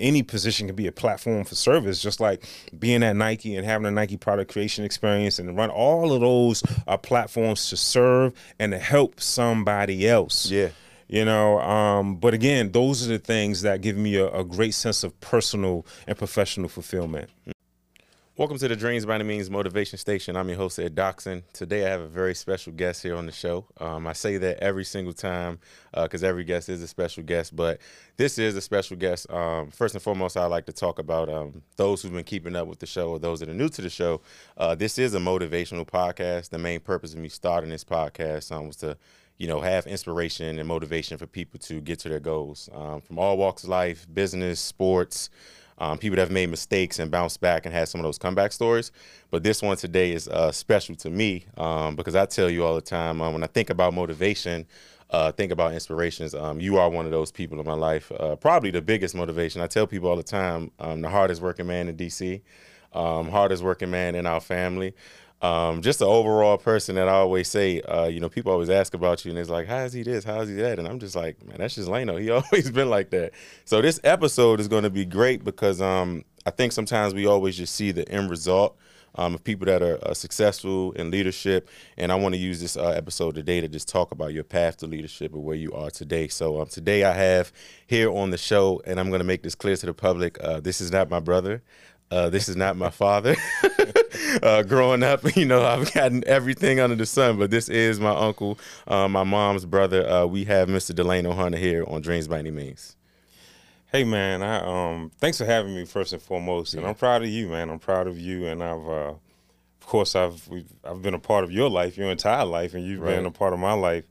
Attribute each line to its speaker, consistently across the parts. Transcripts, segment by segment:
Speaker 1: any position can be a platform for service, just like being at Nike and having a Nike product creation experience and run all of those uh, platforms to serve and to help somebody else.
Speaker 2: Yeah.
Speaker 1: You know, um, but again, those are the things that give me a, a great sense of personal and professional fulfillment.
Speaker 2: Welcome to the Dreams by Any Means Motivation Station. I'm your host, Ed Doxson. Today I have a very special guest here on the show. Um, I say that every single time because uh, every guest is a special guest, but this is a special guest. Um, first and foremost, I like to talk about um, those who've been keeping up with the show or those that are new to the show. Uh, this is a motivational podcast. The main purpose of me starting this podcast um, was to you know, have inspiration and motivation for people to get to their goals um, from all walks of life, business, sports, um, people that have made mistakes and bounced back and had some of those comeback stories. But this one today is uh, special to me um, because I tell you all the time uh, when I think about motivation, uh, think about inspirations. Um, you are one of those people in my life, uh, probably the biggest motivation. I tell people all the time, I'm the hardest working man in DC, um, hardest working man in our family um, just the overall person that I always say, uh, you know, people always ask about you and it's like, how is he this? How is he that? And I'm just like, man, that's just Lano. He always been like that. So this episode is going to be great because um, I think sometimes we always just see the end result um, of people that are uh, successful in leadership. And I want to use this uh, episode today to just talk about your path to leadership and where you are today. So um, today I have here on the show, and I'm going to make this clear to the public, uh, this is not my brother. Uh, this is not my father. uh, growing up, you know, I've gotten everything under the sun, but this is my uncle, uh, my mom's brother. Uh, we have Mr. Delano Hunter here on Dreams by Any Means.
Speaker 1: Hey man, I um thanks for having me first and foremost, yeah. and I'm proud of you, man. I'm proud of you, and I've uh, of course I've I've been a part of your life, your entire life, and you've right. been a part of my life.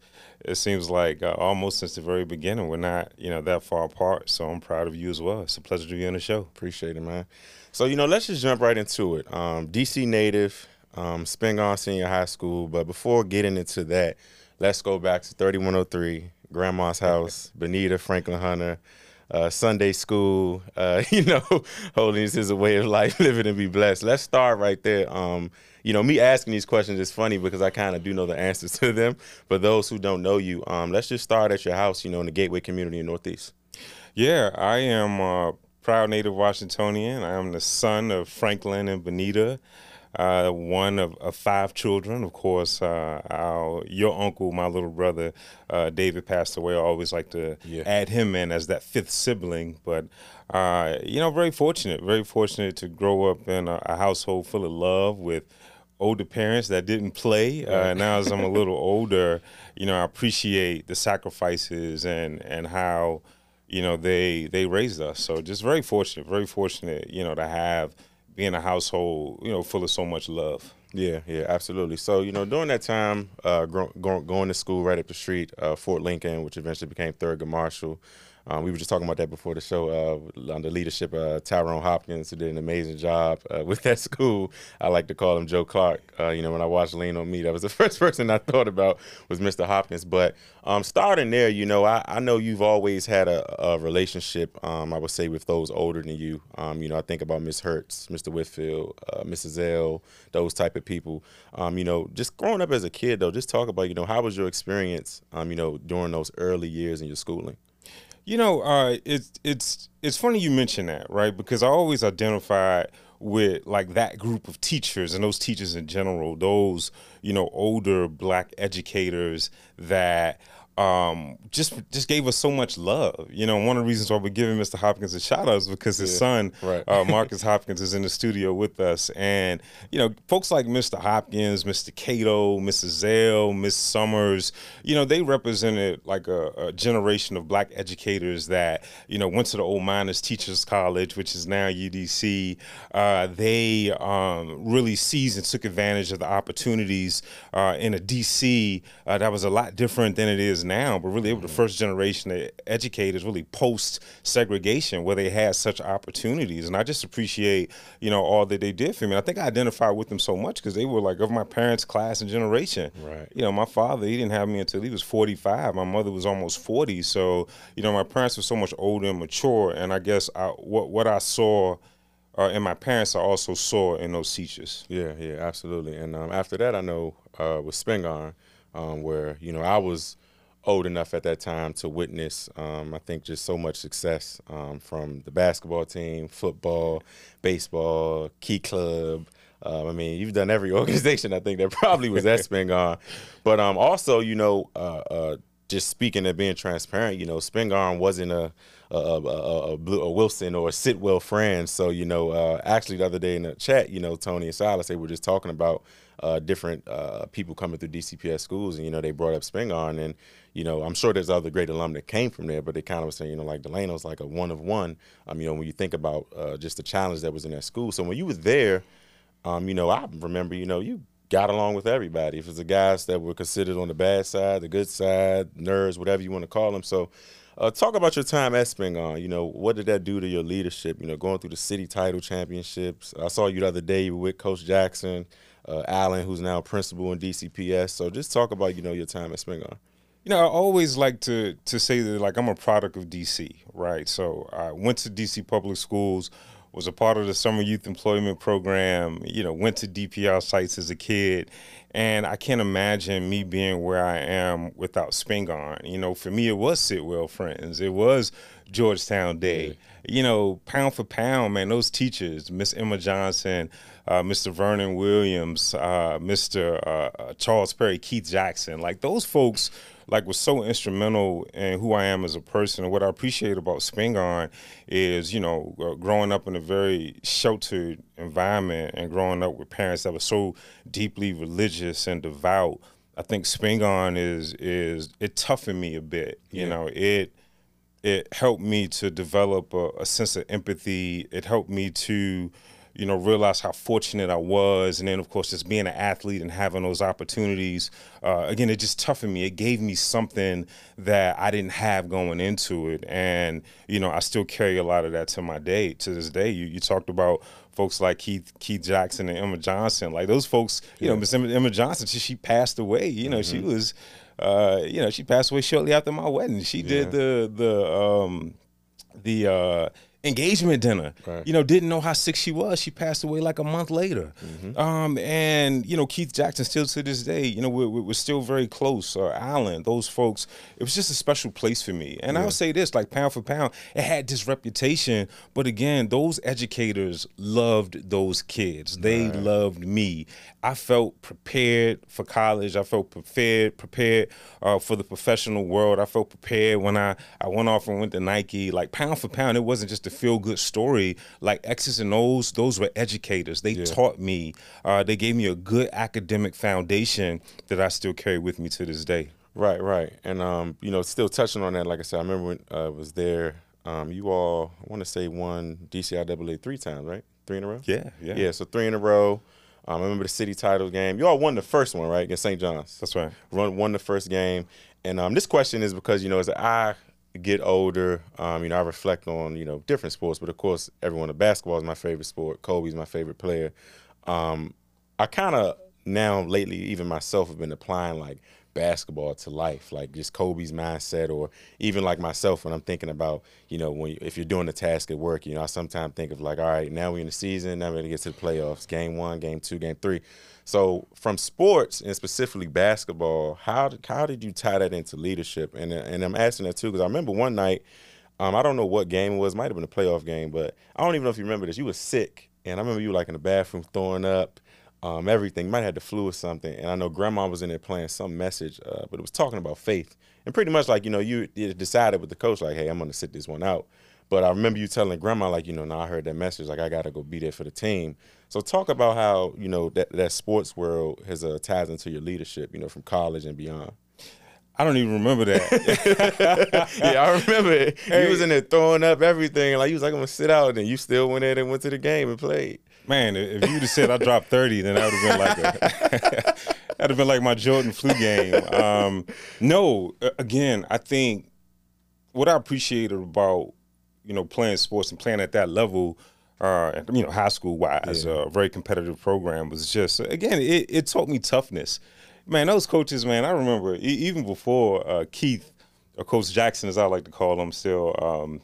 Speaker 1: It seems like uh, almost since the very beginning, we're not you know that far apart. So I'm proud of you as well. It's a pleasure to be on the show.
Speaker 2: Appreciate it, man. So, you know, let's just jump right into it. Um, DC native, um, Spingarn Senior High School. But before getting into that, let's go back to 3103, Grandma's house, Benita Franklin Hunter, uh, Sunday school, uh, you know, holiness is a way of life, living and be blessed. Let's start right there. Um, you know, me asking these questions is funny because I kind of do know the answers to them. But those who don't know you, um, let's just start at your house, you know, in the Gateway community in Northeast.
Speaker 1: Yeah, I am uh, proud native Washingtonian. I am the son of Franklin and Benita, uh, one of, of, five children. Of course, uh, our, your uncle, my little brother, uh, David, passed away. I always like to yeah. add him in as that fifth sibling. But, uh, you know, very fortunate, very fortunate to grow up in a, a household full of love with older parents that didn't play. Uh, now, as I'm a little older, you know, I appreciate the sacrifices and and how you know they they raised us. So just very fortunate very fortunate you know to have being a household you know full of so much love.
Speaker 2: Yeah yeah absolutely. So you know during that time uh, go, go, going to school right up the street uh, fort lincoln which eventually became thurgood marshall um, we were just talking about that before the show uh, under leadership uh, Tyrone Hopkins, who did an amazing job uh, with that school. I like to call him Joe Clark. Uh, you know, when I watched Lean on Me, that was the first person I thought about was Mr. Hopkins. But um, starting there, you know, I, I know you've always had a, a relationship, um, I would say, with those older than you. Um, you know, I think about Miss Hertz, Mr. Whitfield, uh, Mrs. L, those type of people. Um, you know, just growing up as a kid, though, just talk about, you know, how was your experience, um, you know, during those early years in your schooling?
Speaker 1: You know, uh, it's it's it's funny you mention that, right? Because I always identified with like that group of teachers and those teachers in general, those you know older black educators that um, just just gave us so much love. You know, one of the reasons why we're giving Mr. Hopkins a shout out is because his yeah, son, right. uh, Marcus Hopkins, is in the studio with us. And, you know, folks like Mr. Hopkins, Mr. Cato, Mrs. Zell, Miss Summers, you know, they represented like a, a, generation of black educators that, you know, went to the old Miners Teachers College, which is now UDC. Uh, they um, really seized and took advantage of the opportunities uh, in a DC uh, that was a lot different than it is now, but really they were the first generation of educators really post segregation where they had such opportunities. And I just appreciate, you know, all that they did for me. And I think I identified with them so much because they were like of my parents' class and generation.
Speaker 2: Right.
Speaker 1: You know, my father, he didn't have me until he was 45. My mother was almost 40. So, you know, my parents were so much older and mature. And I guess I, what, what I saw uh, and my parents I also saw in those teachers.
Speaker 2: Yeah, yeah, absolutely. And um, after that, I know uh, with Spingarn, um, where you know I was old enough at that time to witness, um, I think, just so much success um, from the basketball team, football, baseball, Key Club. Um, I mean, you've done every organization I think that probably was at Spingarn. But um, also, you know, uh, uh, just speaking of being transparent, you know, Spingarn wasn't a a, a, a, a, Wilson or a Sidwell friend. So, you know, uh, actually the other day in the chat, you know, Tony and Silas, they were just talking about uh, different uh, people coming through DCPS schools, and you know they brought up Spingarn, and you know I'm sure there's other great alum that came from there, but they kind of were saying you know like Delano's like a one of one. Um, you know when you think about uh, just the challenge that was in that school. So when you were there, um, you know I remember you know you got along with everybody. If it's the guys that were considered on the bad side, the good side, nerds, whatever you want to call them. So. Uh, talk about your time at Spingarn. You know, what did that do to your leadership? You know, going through the city title championships. I saw you the other day with Coach Jackson uh, Allen, who's now principal in DCPS. So just talk about you know your time at Spingarn.
Speaker 1: You know, I always like to to say that like I'm a product of DC, right? So I went to DC public schools, was a part of the summer youth employment program. You know, went to DPR sites as a kid, and I can't imagine me being where I am without Spingarn. You know, for me, it was Sidwell Friends. It was Georgetown Day. Yeah. You know, pound for pound, man, those teachers, Miss Emma Johnson, uh, Mr. Vernon Williams, uh, Mr. Uh, uh, Charles Perry, Keith Jackson, like those folks, like was so instrumental in who I am as a person. And what I appreciate about Spingarn is, you know, uh, growing up in a very sheltered environment and growing up with parents that were so deeply religious and devout. I think Spingarn is is it toughened me a bit. You yeah. know, it it helped me to develop a, a sense of empathy. It helped me to you know, realize how fortunate I was. And then, of course, just being an athlete and having those opportunities, uh, again, it just toughened me. It gave me something that I didn't have going into it. And, you know, I still carry a lot of that to my day, to this day. You, you talked about folks like Keith Keith Jackson and Emma Johnson. Like those folks, you yeah. know, Miss Emma, Emma, Johnson, she, she, passed away. You know, mm-hmm. she was, uh, you know, she passed away shortly after my wedding. She yeah. did the, the, um, the, uh, engagement dinner. Right. You know, didn't know how sick she was. She passed away like a month later. Mm-hmm. Um, and you know, Keith Jackson still to this day, you know, we're, we're still very close. Or uh, Allen, those folks, it was just a special place for me. And yeah. I'll say this, like pound for pound, it had this reputation. But again, those educators loved those kids. They right. loved me. I felt prepared for college. I felt prepared prepared uh, for the professional world. I felt prepared when I, I went off and went to Nike. Like pound for pound, it wasn't just a feel good story. Like X's and O's, those were educators. They yeah. taught me. Uh, they gave me a good academic foundation that I still carry with me to this day.
Speaker 2: Right, right, and um, you know, still touching on that. Like I said, I remember when uh, I was there. Um, you all, I want to say, won DCIAA three times, right? Three in a row.
Speaker 1: Yeah, yeah,
Speaker 2: yeah. So three in a row. Um, I remember the city title game. You all won the first one, right, against St. John's.
Speaker 1: That's right.
Speaker 2: Run won the first game, and um, this question is because you know as I get older, um, you know, I reflect on you know different sports, but of course, everyone, basketball is my favorite sport. Kobe's my favorite player. Um, I kind of now lately, even myself, have been applying like basketball to life, like just Kobe's mindset, or even like myself when I'm thinking about, you know, when you, if you're doing a task at work, you know, I sometimes think of like, all right, now we're in the season, now we're gonna get to the playoffs, game one, game two, game three. So from sports and specifically basketball, how did, how did you tie that into leadership? And and I'm asking that too because I remember one night, um, I don't know what game it was, might have been a playoff game, but I don't even know if you remember this. You were sick, and I remember you were like in the bathroom throwing up um, everything. You might have had the flu or something. And I know grandma was in there playing some message, uh, but it was talking about faith. And pretty much like, you know, you, decided with the coach, like, hey, I'm going to sit this one out. But I remember you telling grandma, like, you know, now I heard that message, like, I got to go be there for the team. So talk about how, you know, that, that sports world has uh, ties into your leadership, you know, from college and beyond.
Speaker 1: I don't even remember
Speaker 2: that. yeah, I remember it. Hey. He was in there throwing up everything. Like, he was like, I'm going to sit out. And you still went in and went to the game and played.
Speaker 1: Man, if you'd have said I dropped 30, then that would have been like a that'd have been like my Jordan flu game. Um, no, again, I think what I appreciated about you know playing sports and playing at that level, uh, you know, high school wise, yeah. a very competitive program was just again it, it taught me toughness. Man, those coaches, man, I remember even before uh, Keith or Coach Jackson, as I like to call him, still um,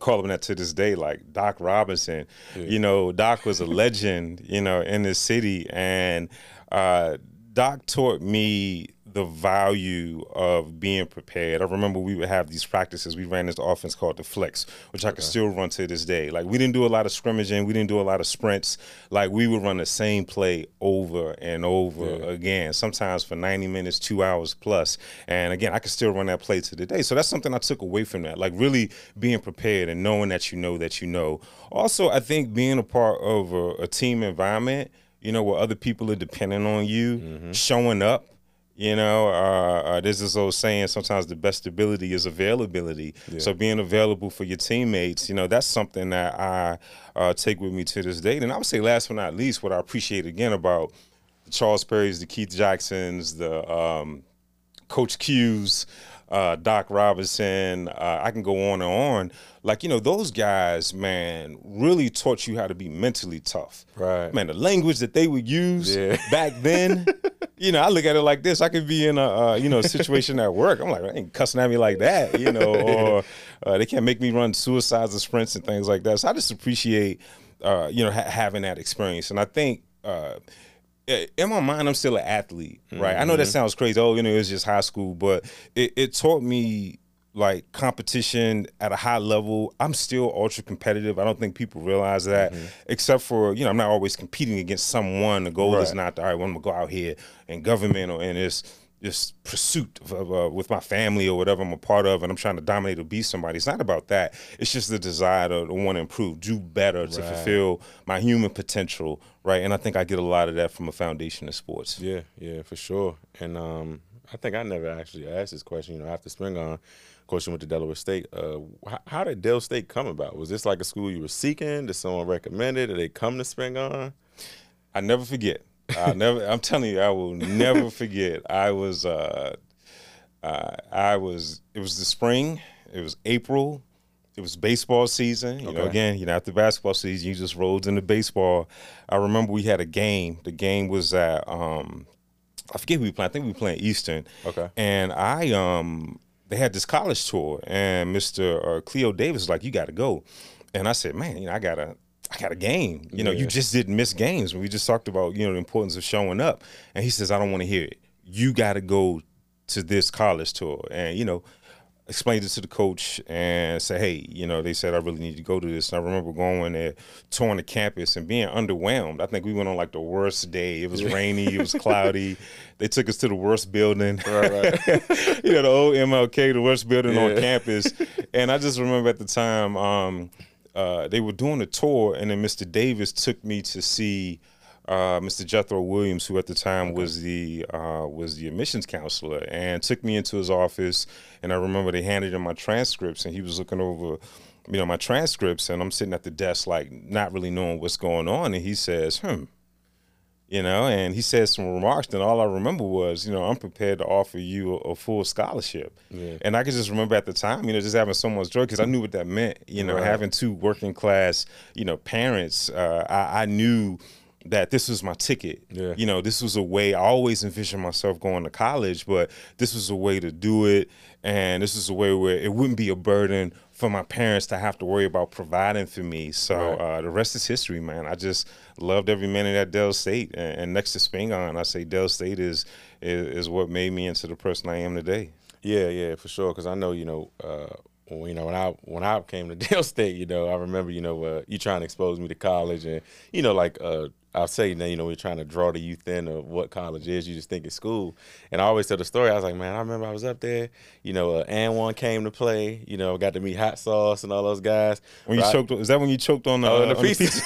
Speaker 1: call him that to this day, like Doc Robinson. Yeah. You know, Doc was a legend, you know, in this city. And uh, Doc taught me the value of being prepared. I remember we would have these practices. We ran this offense called the flex, which I can still run to this day. Like we didn't do a lot of scrimmaging, we didn't do a lot of sprints. Like we would run the same play over and over yeah. again, sometimes for 90 minutes, two hours plus. And again, I can still run that play to the day. So that's something I took away from that. Like really being prepared and knowing that you know that you know. Also, I think being a part of a, a team environment, you know, where other people are depending on you, mm-hmm. showing up you know, uh, uh, there's this old saying sometimes the best ability is availability. Yeah. So being available for your teammates, you know, that's something that I uh, take with me to this day. And I would say, last but not least, what I appreciate again about the Charles Perrys, the Keith Jacksons, the um, Coach Q's, uh, Doc Robinson. Uh, I can go on and on. Like you know, those guys, man, really taught you how to be mentally tough.
Speaker 2: Right,
Speaker 1: man. The language that they would use yeah. back then. you know, I look at it like this. I could be in a uh, you know situation at work. I'm like, I ain't cussing at me like that, you know, or uh, they can't make me run suicides and sprints and things like that. So I just appreciate uh, you know ha- having that experience, and I think uh, in my mind, I'm still an athlete, right? Mm-hmm. I know that mm-hmm. sounds crazy. Oh, you know, it was just high school, but it, it taught me like competition at a high level. I'm still ultra competitive. I don't think people realize that, mm-hmm. except for you know, I'm not always competing against someone. The goal right. is not all right. Well, I'm gonna go out here in government or in this this pursuit of, uh, with my family or whatever I'm a part of, and I'm trying to dominate or be somebody. It's not about that. It's just the desire to, to want to improve, do better, right. to fulfill my human potential, right? And I think I get a lot of that from a foundation of sports.
Speaker 2: Yeah, yeah, for sure. And um, I think I never actually asked this question. You know, after Spingarn, of course, you went to Delaware State. Uh, how, how, did Dell State come about? Was this like a school you were seeking? Did someone recommend it? Did they come to Spingarn?
Speaker 1: I never forget. I never. I'm telling you, I will never forget. I was. Uh, uh, I was. It was the spring. It was April. It was baseball season. You okay. know, again, you know, after basketball season, you just rolled into baseball. I remember we had a game. The game was at. Um, I forget who we playing. I think we were playing Eastern.
Speaker 2: Okay.
Speaker 1: And I um, they had this college tour, and Mr. Uh, Cleo Davis was like, "You got to go," and I said, "Man, you know, I gotta." I got a game. You know, yeah. you just didn't miss games. We just talked about, you know, the importance of showing up. And he says, I don't want to hear it. You got to go to this college tour. And, you know, explained it to the coach and said, hey, you know, they said I really need to go to this. And I remember going there, touring the campus and being underwhelmed. I think we went on like the worst day. It was rainy, it was cloudy. They took us to the worst building. Right, right. you know, the old MLK, the worst building yeah. on campus. And I just remember at the time, um, uh, they were doing a tour, and then Mr. Davis took me to see uh, Mr. Jethro Williams, who at the time okay. was the uh, was the admissions counselor, and took me into his office. And I remember they handed him my transcripts, and he was looking over, you know, my transcripts, and I'm sitting at the desk like not really knowing what's going on, and he says, "Hmm." You know, and he said some remarks. And all I remember was, you know, I'm prepared to offer you a, a full scholarship. Yeah. And I could just remember at the time, you know, just having so much joy because I knew what that meant. You know, right. having two working class, you know, parents. Uh, I, I, knew that this was my ticket.
Speaker 2: Yeah.
Speaker 1: You know, this was a way. I always envisioned myself going to college, but this was a way to do it, and this is a way where it wouldn't be a burden for my parents to have to worry about providing for me. So right. uh, the rest is history, man. I just loved every minute at Dell State, and, and next to Spingarn, I say Dell State is, is, is what made me into the person I am today.
Speaker 2: Yeah, yeah, for sure. Because I know, you know. Uh, you know when I when I came to Dell State, you know I remember you know uh, you trying to expose me to college and you know like uh, I'll say now, you know, we're trying to draw the youth in of what college is. You just think it's school. And I always tell the story. I was like, man, I remember I was up there. You know, uh, AND1 came to play. You know, got to meet Hot Sauce and all those guys.
Speaker 1: When you choked, is that when you choked on the, oh, uh, the,
Speaker 2: pizza?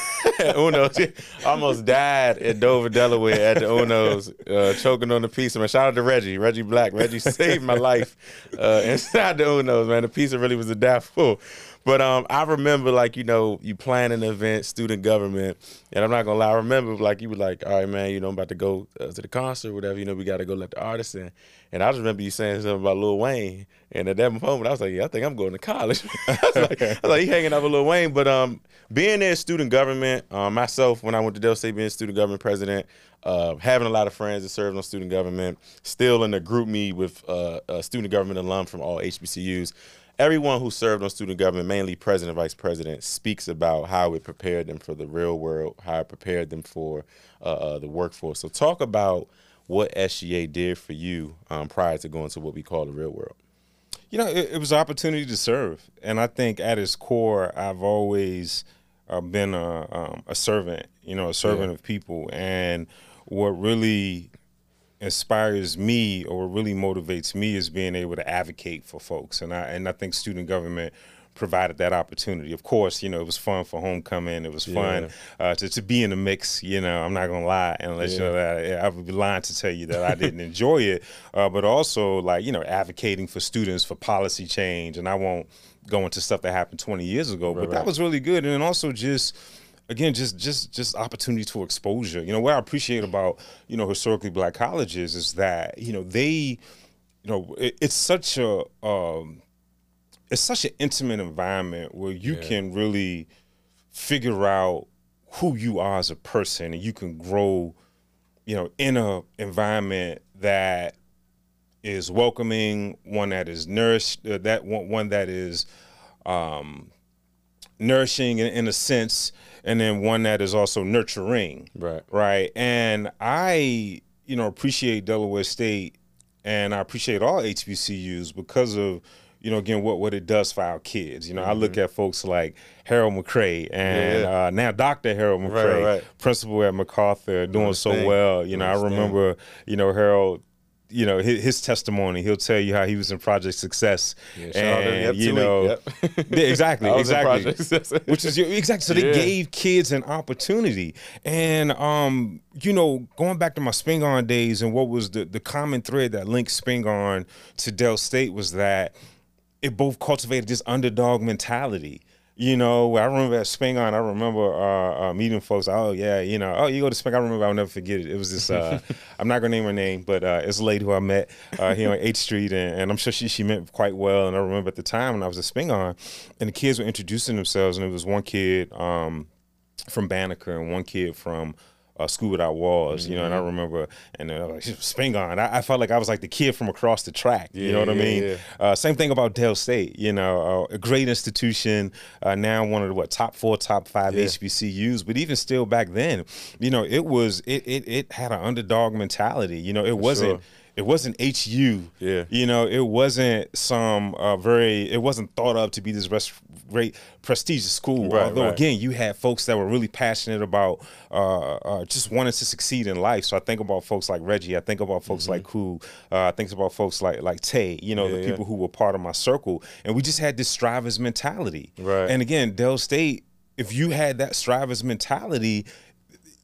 Speaker 2: Uno's. Almost died at Dover, Delaware, at the Uno's, uh, choking on the pizza. Man, shout out to Reggie, Reggie Black. Reggie saved my life uh, inside the Uno's. Man, the pizza really was a daffodil. But um, I remember like you know you plan an event, student government, and I'm not gonna lie. I remember like you were like, all right, man, you know I'm about to go uh, to the concert, whatever. You know we got to go let the artist in. And I just remember you saying something about Lil Wayne, and at that moment I was like, yeah, I think I'm going to college. I, was like, I was like, he hanging out with Lil Wayne. But um, being there, student government, um, myself when I went to Dell State, being student government president, uh, having a lot of friends that served on student government, still in the GroupMe with uh, a student government alum from all HBCUs everyone who served on student government, mainly president, and vice president, speaks about how it prepared them for the real world, how it prepared them for uh, uh, the workforce. So talk about what SGA did for you um, prior to going to what we call the real world.
Speaker 1: You know, it, it was an opportunity to serve, and I think at its core, I've always uh, been a, um, a servant. You know, a servant yeah. of people, and what really inspires me or really motivates me is being able to advocate for folks and I and I think student government provided that opportunity. Of course, you know, it was fun for homecoming. It was fun yeah. uh, to, to be in the mix. You know, I'm not gonna lie and let yeah. you know that I would be lying to tell you that I didn't enjoy it. Uh, but also, like you know, advocating for students for policy change, and I won't go into stuff that happened 20 years ago. Right, but that was really good, and also just again just just just opportunity to exposure you know what i appreciate about you know historically black colleges is that you know they you know it, it's such a um, it's such an intimate environment where you yeah. can really figure out who you are as a person and you can grow you know in a environment that is welcoming one that is nourished uh, that one, one that is um, nourishing in, in a sense and then one that is also nurturing.
Speaker 2: Right.
Speaker 1: Right. And I, you know, appreciate Delaware State and I appreciate all HBCUs because of, you know, again, what, what it does for our kids. You know, mm-hmm. I look mm-hmm. at folks like Harold McCray and yeah. uh, now Dr. Harold McCray, right, right. principal at MacArthur, doing so well. You know, I remember, you know, Harold you know his, his, testimony. He'll tell you how he was in Project Success, yeah, and you know, yep. yeah, exactly, exactly, which is exactly. So they gave kids an opportunity, and um, you know, going back to my Spingarn days, and what was the the common thread that linked Spingarn to Dell State was that it both cultivated this underdog mentality you know, I remember at Spingarn, I remember uh, uh, meeting folks. Oh yeah, you know, oh you go to Spingarn. I remember. I'll never forget it. It was this. Uh, I'm not gonna name her name, but uh, it's a lady who I met uh, here on 8th Street, and, and, I'm sure she she meant quite well. And I remember at the time when I was at Spingarn, and the kids were introducing themselves, and it was one kid um, from Banneker and one kid from uh, School Without Walls, mm-hmm. you know, and I mm-hmm. remember, and then I was like, Spingarn. I, I, felt like I was like the kid from across the track, you know what I mean? Yeah. Uh, same thing about Del State, you know, uh, a great institution, uh, now one of the, what, top four, top five yeah. HBCUs, but even still back then, you know, it was, it, it, it had an underdog mentality, you know, it For wasn't, sure it wasn't HU.
Speaker 2: Yeah.
Speaker 1: You know, it wasn't some uh, very, it wasn't thought of to be this great prestigious school. Right, Although, right. again, you had folks that were really passionate about uh, uh, just wanting to succeed in life. So I think about folks like Reggie. I think about folks mm-hmm. like who. Uh, I think about folks like like Tay. You know, yeah, the yeah. people who were part of my circle, and we just had this strivers mentality.
Speaker 2: Right.
Speaker 1: And again, Del State. If you had that strivers mentality,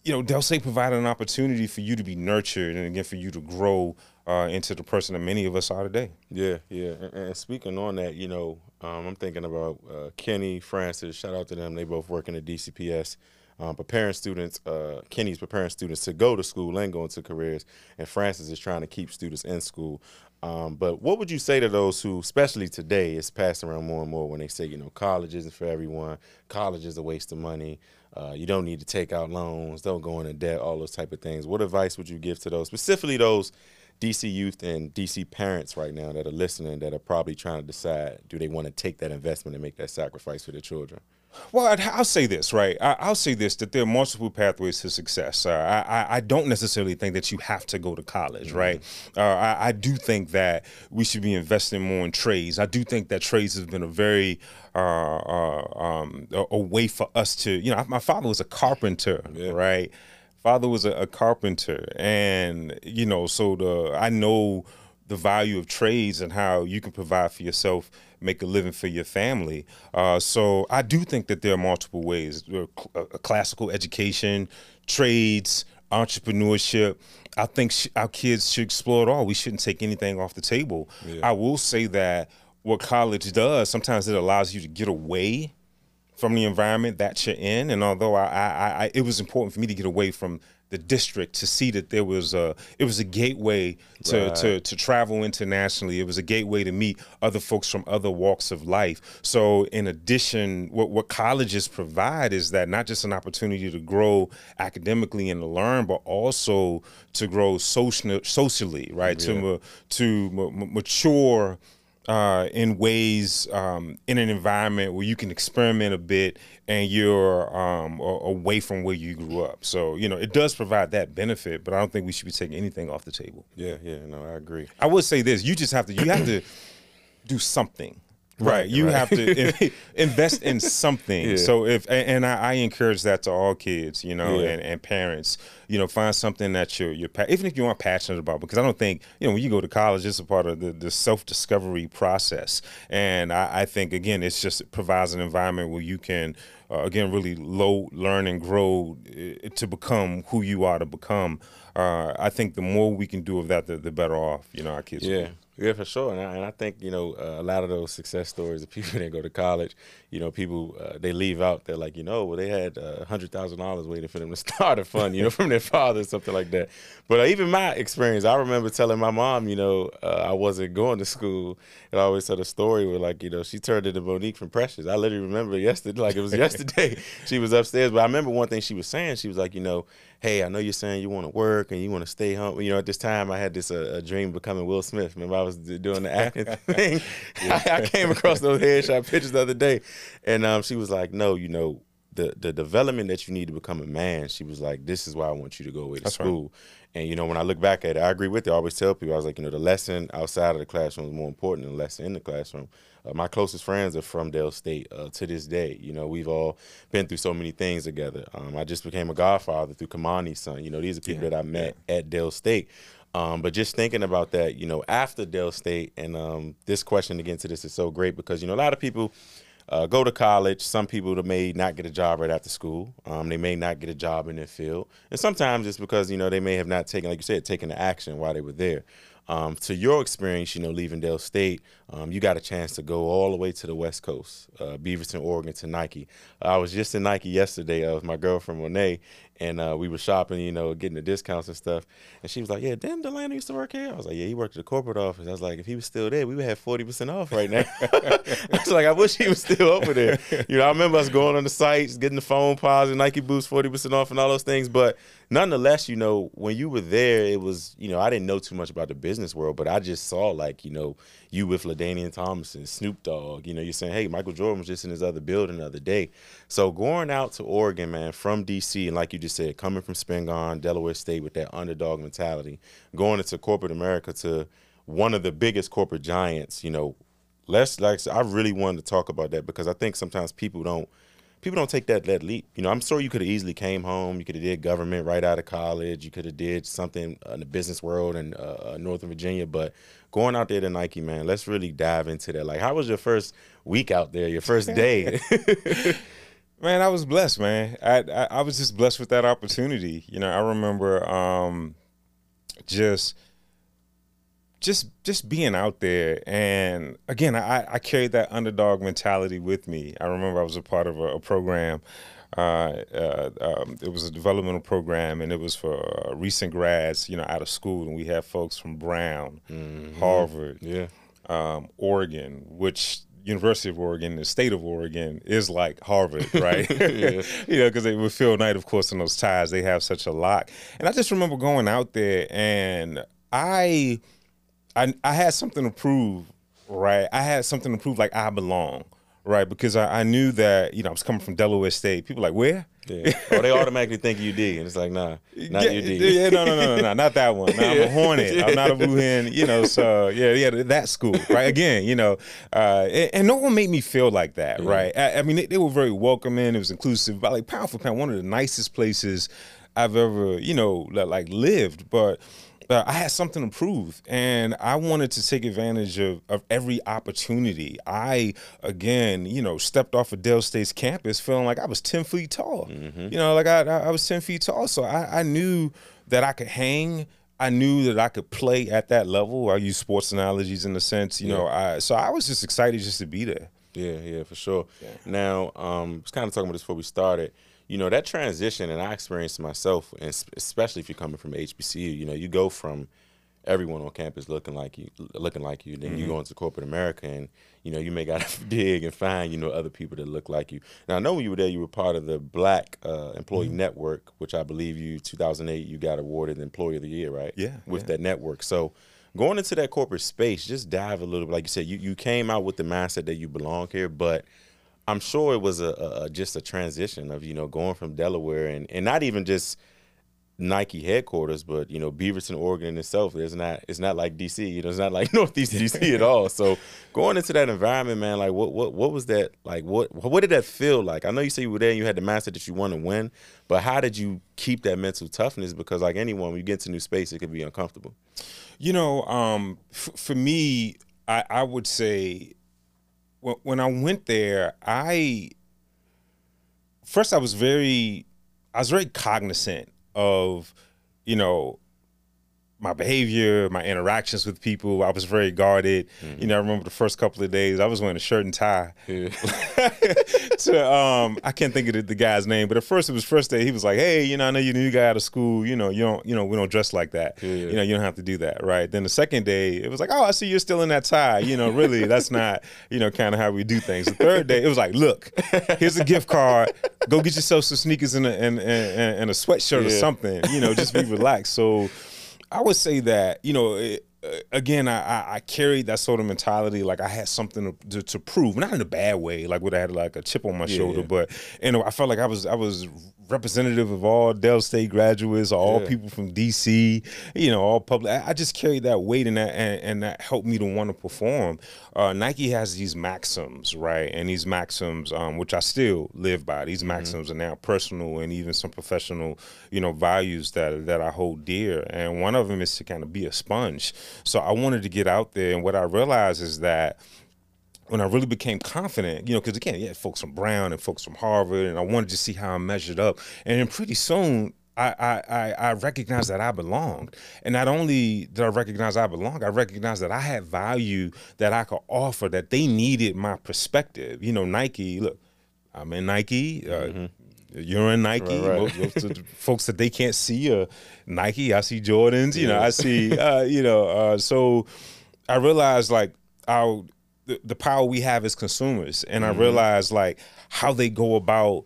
Speaker 1: you know, Del State provided an opportunity for you to be nurtured and again for you to grow uh, into the person that many of us are today.
Speaker 2: Yeah, yeah. And, and speaking on that, you know, um, I'm thinking about uh, Kenny, Francis. Shout out to them. They both working at DCPS. Um, preparing students, uh, Kenny's preparing students to go to school and go into careers, and Francis is trying to keep students in school. Um, but what would you say to those who, especially today, is passing around more and more when they say, you know, college isn't for everyone, college is a waste of money, uh, you don't need to take out loans, don't go into debt, all those type of things. What advice would you give to those, specifically those DC youth and DC parents right now that are listening that are probably trying to decide do they want to take that investment and make that sacrifice for their children?
Speaker 1: Well, I'll say this, right? I'll say this that there are multiple pathways to success. Uh, I, I don't necessarily think that you have to go to college, mm-hmm. right? Uh, I, I, do think that we should be investing more in trades. I do think that trades has been a very uh, uh um, a, a, way for us to, you know, my father was a carpenter, yeah. right? Father was a, a, carpenter and you know so the i know the value of trades and how you can provide for yourself make a living for your family. Uh, so i do think that there are multiple ways. A classical education trades entrepreneurship. I think sh- our kids should explore it all. We shouldn't take anything off the table. Yeah. i will say that what college does sometimes it allows you to get away from the environment that you're in. And although I, I, I, it was important for me to get away from the district to see that there was a, it was a gateway to, right. to, to travel internationally. It was a gateway to meet other folks from other walks of life. So in addition, what, what colleges provide is that not just an opportunity to grow academically and to learn, but also to grow social, socially, right? Yeah. To, to mature uh, in ways um, in an environment where you can experiment a bit and you're um, away from where you grew up. So you know it does provide that benefit, but I don't think we should be taking anything off the table.
Speaker 2: Yeah, yeah, no, I agree.
Speaker 1: I would say this: you just have to you have to do something. Right. You right. have to invest in something. Yeah. So if and I, I, encourage that to all kids, you know, yeah. and, and parents, you know, find something that you're you're even if you aren't passionate about, because I don't think you know when you go to college, it's a part of the, the self discovery process, and I, I, think again, it's just it provides an environment where you can. Uh, again, really low, learn and grow uh, to become who you are to become. Uh, I think the more we can do of that, the, the better off you know our kids.
Speaker 2: Yeah, yeah, for sure. And I, and I think you know uh, a lot of those success stories of people that go to college, you know, people uh, they leave out. They're like, you know, well they had a uh, hundred thousand dollars waiting for them to start a fund, you know, from their father or something like that. But uh, even my experience, I remember telling my mom, you know, uh, I wasn't going to school, and I always tell a story where like, you know, she turned into Mo'Nique from Precious. I literally remember yesterday, like it was yesterday. she was upstairs, but I remember one thing she was saying. She was like, you know hey, I know you're saying you want to work and you want to stay home. You know, at this time, I had this uh, a dream becoming Will Smith. Remember, I was doing the acting thing. I, I, came across those headshot pictures the other day, and um, she was like, no, you know. The, the development that you need to become a man, she was like, "This is why I want you to go away to That's school." Right. And you know, when I look back at it, I agree with you. I always tell people, I was like, you know, the lesson outside of the classroom is more important than the lesson in the classroom. Uh, my closest friends are from Del State uh, to this day. You know, we've all been through so many things together. Um, I just became a godfather through Kamani's son. You know, these are people yeah, that I met yeah. at Del State. Um, but just thinking about that, you know, after Del State, and um, this question again to this is so great because you know a lot of people uh, go to college. Some people may not get a job right after school. Um, they may not get a job in their field, and sometimes it's because you know they may have not taken, like you said, taken the action while they were there. Um, to your experience, you know, leaving Del State, um, you got a chance to go all the way to the West Coast, uh, Beaverton, Oregon, to Nike. I was just in Nike yesterday uh, with my girlfriend Monet, and uh, we were shopping, you know, getting the discounts and stuff. And she was like, "Yeah, didn't Delano used to work here?" I was like, "Yeah, he worked at the corporate office." I was like, "If he was still there, we would have forty percent off right now." I was like, "I wish he was still over there." You know, I remember us going on the sites, getting the Foamposite and Nike boots forty percent off and all those things. But nonetheless, you know, when you were there, it was, you know, I didn't know too much about the business world, but I just saw like, you know, you with LaDainian Tomlinson, Snoop Dogg. You know, you're saying, hey, Michael Jordan was just in his other building the other day. So going out to Oregon, man, from DC, and like you just said, coming from Spingarn, Delaware State with that underdog mentality, going into corporate America to one of the biggest corporate giants, you know, let's like I really wanted to talk about that because I think sometimes people don't people don't take that that leap. You know, I'm sure you could have easily came home. You could have did government right out of college. You could have did something in the business world in uh, uh, Northern Virginia. But going out there to Nike, man, let's really dive into that. Like, how was your first week out there? Your first day?
Speaker 1: man, I was blessed, man. I, I, I was just blessed with that opportunity. You know, I remember um, just just just being out there and again I, I carried that underdog mentality with me i remember i was a part of a, a program uh, uh, um, it was a developmental program and it was for uh, recent grads you know out of school and we had folks from brown mm-hmm. harvard
Speaker 2: yeah
Speaker 1: um, oregon which University of Oregon, the state of Oregon is like Harvard, right? you know, because they with Phil Knight, of course, in those ties, they have such a lock. And I just remember going out there, and I I I had something to prove, right? I had something to prove, like I belong, right? Because I, I knew that you know I was coming from Delaware State. People like where?
Speaker 2: Yeah. Or they automatically think you D, and it's like, nah, not
Speaker 1: yeah,
Speaker 2: you D.
Speaker 1: Yeah, no, no, no, no, no, not that one. I'm a Hornet. yeah. I'm not a Blue Hen. You know, so yeah, yeah, that school, right? Again, you know, uh, and, and, no one made me feel like that, yeah. right? I, I mean, they, they, were very welcoming. It was inclusive, but like pound for pound, one of the nicest places I've ever, you know, like lived, but uh, I had something to prove, and I wanted to take advantage of, of every opportunity. I again, you know, stepped off of Del State's campus feeling like I was ten feet tall. Mm-hmm. You know, like I, I was ten feet tall, so I, I knew that I could hang. I knew that I could play at that level. I use sports analogies in a sense, you yeah. know. I so I was just excited just to be there.
Speaker 2: Yeah, yeah, for sure. Yeah. Now, um, I was kind of talking about this before we started you know that transition and i experienced myself and especially if you're coming from hbcu you know you go from everyone on campus looking like you looking like you then mm-hmm. you go into corporate america and you know you may gotta dig and find you know other people that look like you now i know when you were there you were part of the black uh, employee mm-hmm. network which i believe you 2008 you got awarded employee of the year right
Speaker 1: yeah
Speaker 2: with
Speaker 1: yeah.
Speaker 2: that network so going into that corporate space, just dive a little bit. Like you said, you, you came out with the mindset that you belong here, but I'm sure it was a, a just a transition of you know going from Delaware and and not even just Nike headquarters, but you know Beaverton, Oregon in itself is not it's not like DC. You know, it's not like Northeast DC at all. So going into that environment, man, like what what what was that like? What what did that feel like? I know you said you were there and you had the mindset that you want to win, but how did you keep that mental toughness? Because like anyone, when you get into new space, it can be uncomfortable.
Speaker 1: You know, um, f- for me, I, I would say when, I went there, I first I was very I was very cognizant of you know my behavior, my interactions with people. I was very guarded. Mm-hmm. You know, I remember the first couple of days I was wearing a shirt and tie. Yeah. to um, I can't think of the, the, guy's name, but at first it was first day. He was like, "Hey, you know, I know you're a new guy out of school. You know, you don't, you know, we don't dress like that. Yeah. You know, you don't have to do that, right?" Then the second day it was like, "Oh, I see you're still in that tie. You know, really, that's not, you know, kind of how we do things." The third day it was like, "Look, here's a gift card. Go get yourself some sneakers and a and, and, and a sweatshirt yeah. or something. You know, just be relaxed." So I would say that you know. It, uh, again, I, I, carried that sort of mentality. Like I had something to, to, to, prove, not in a bad way, like would I had like a chip on my yeah, shoulder, yeah. but you know, I felt like I was I was representative of all Dell State graduates, all yeah. people from DC, you know, all public. I just carried that weight and that and, and that helped me to want to perform. Uh, Nike has these maxims, right? And these maxims, um, which I still live by. These mm-hmm. maxims mm-hmm. are now personal and even some professional, you know, values that that I hold dear. And one of them is to kind of be a sponge. So I wanted to get out there, and what I realized is that when I really became confident, you know, because again, yeah, folks from Brown and folks from Harvard, and I wanted to see how I measured up. And then pretty soon, I, I, I recognized that I belonged. And not only did I recognize I belonged, I recognized that I had value that I could offer, that they needed my perspective. You know, Nike, look, I'm in Nike. Uh, mm-hmm. You're in Nike. Right, right. Most, most of the folks that they can't see uh, Nike. I see Jordans. You yeah. know, I see. Uh, you know, uh, so I realized like I the, the power we have as consumers and mm-hmm. i realized like how they go about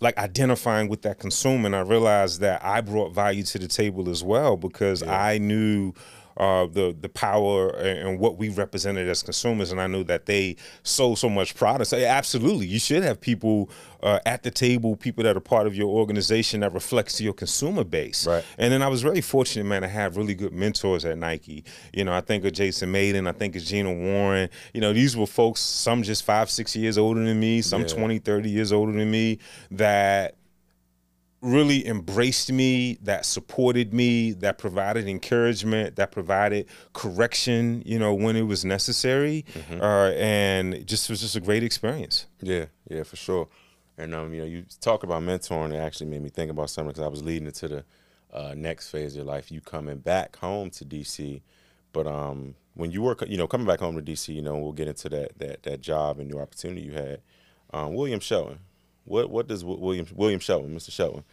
Speaker 1: like identifying with that consumer and i realized that i brought value to the table as well because yeah. i knew uh, the the power and what we represented as consumers, and I knew that they sold so much product. So absolutely, you should have people uh, at the table, people that are part of your organization that reflects your consumer base.
Speaker 2: Right.
Speaker 1: And then I was really fortunate, man, to have really good mentors at Nike. You know, I think of Jason Mayden, I think of Gina Warren. You know, these were folks, some just five, six years older than me, some yeah. 20, 30 years older than me, that really embraced me, that supported me, that provided encouragement, that provided correction, you know, when it was necessary. Mm-hmm. Uh, and it just was just a great experience.
Speaker 2: Yeah, yeah, for sure. And um, you know, you talk about mentoring. It actually made me think about something because I was leading into the uh, next phase of your life. You coming back home to DC, but um, when you were, you know, coming back home to DC, you know, we'll get into that that that job and new opportunity you had. Um, William Shelton, what what does William William Shelton, Mr. Shelton?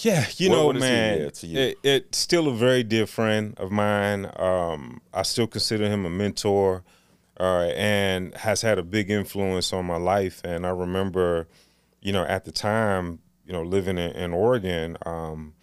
Speaker 1: Yeah, you what, know, what man, you? it, it's still a very dear friend of mine. Um, I still consider him a mentor, uh, and has had a big influence on my life. And I remember, you know, at the time, you know, living in, in Oregon, um,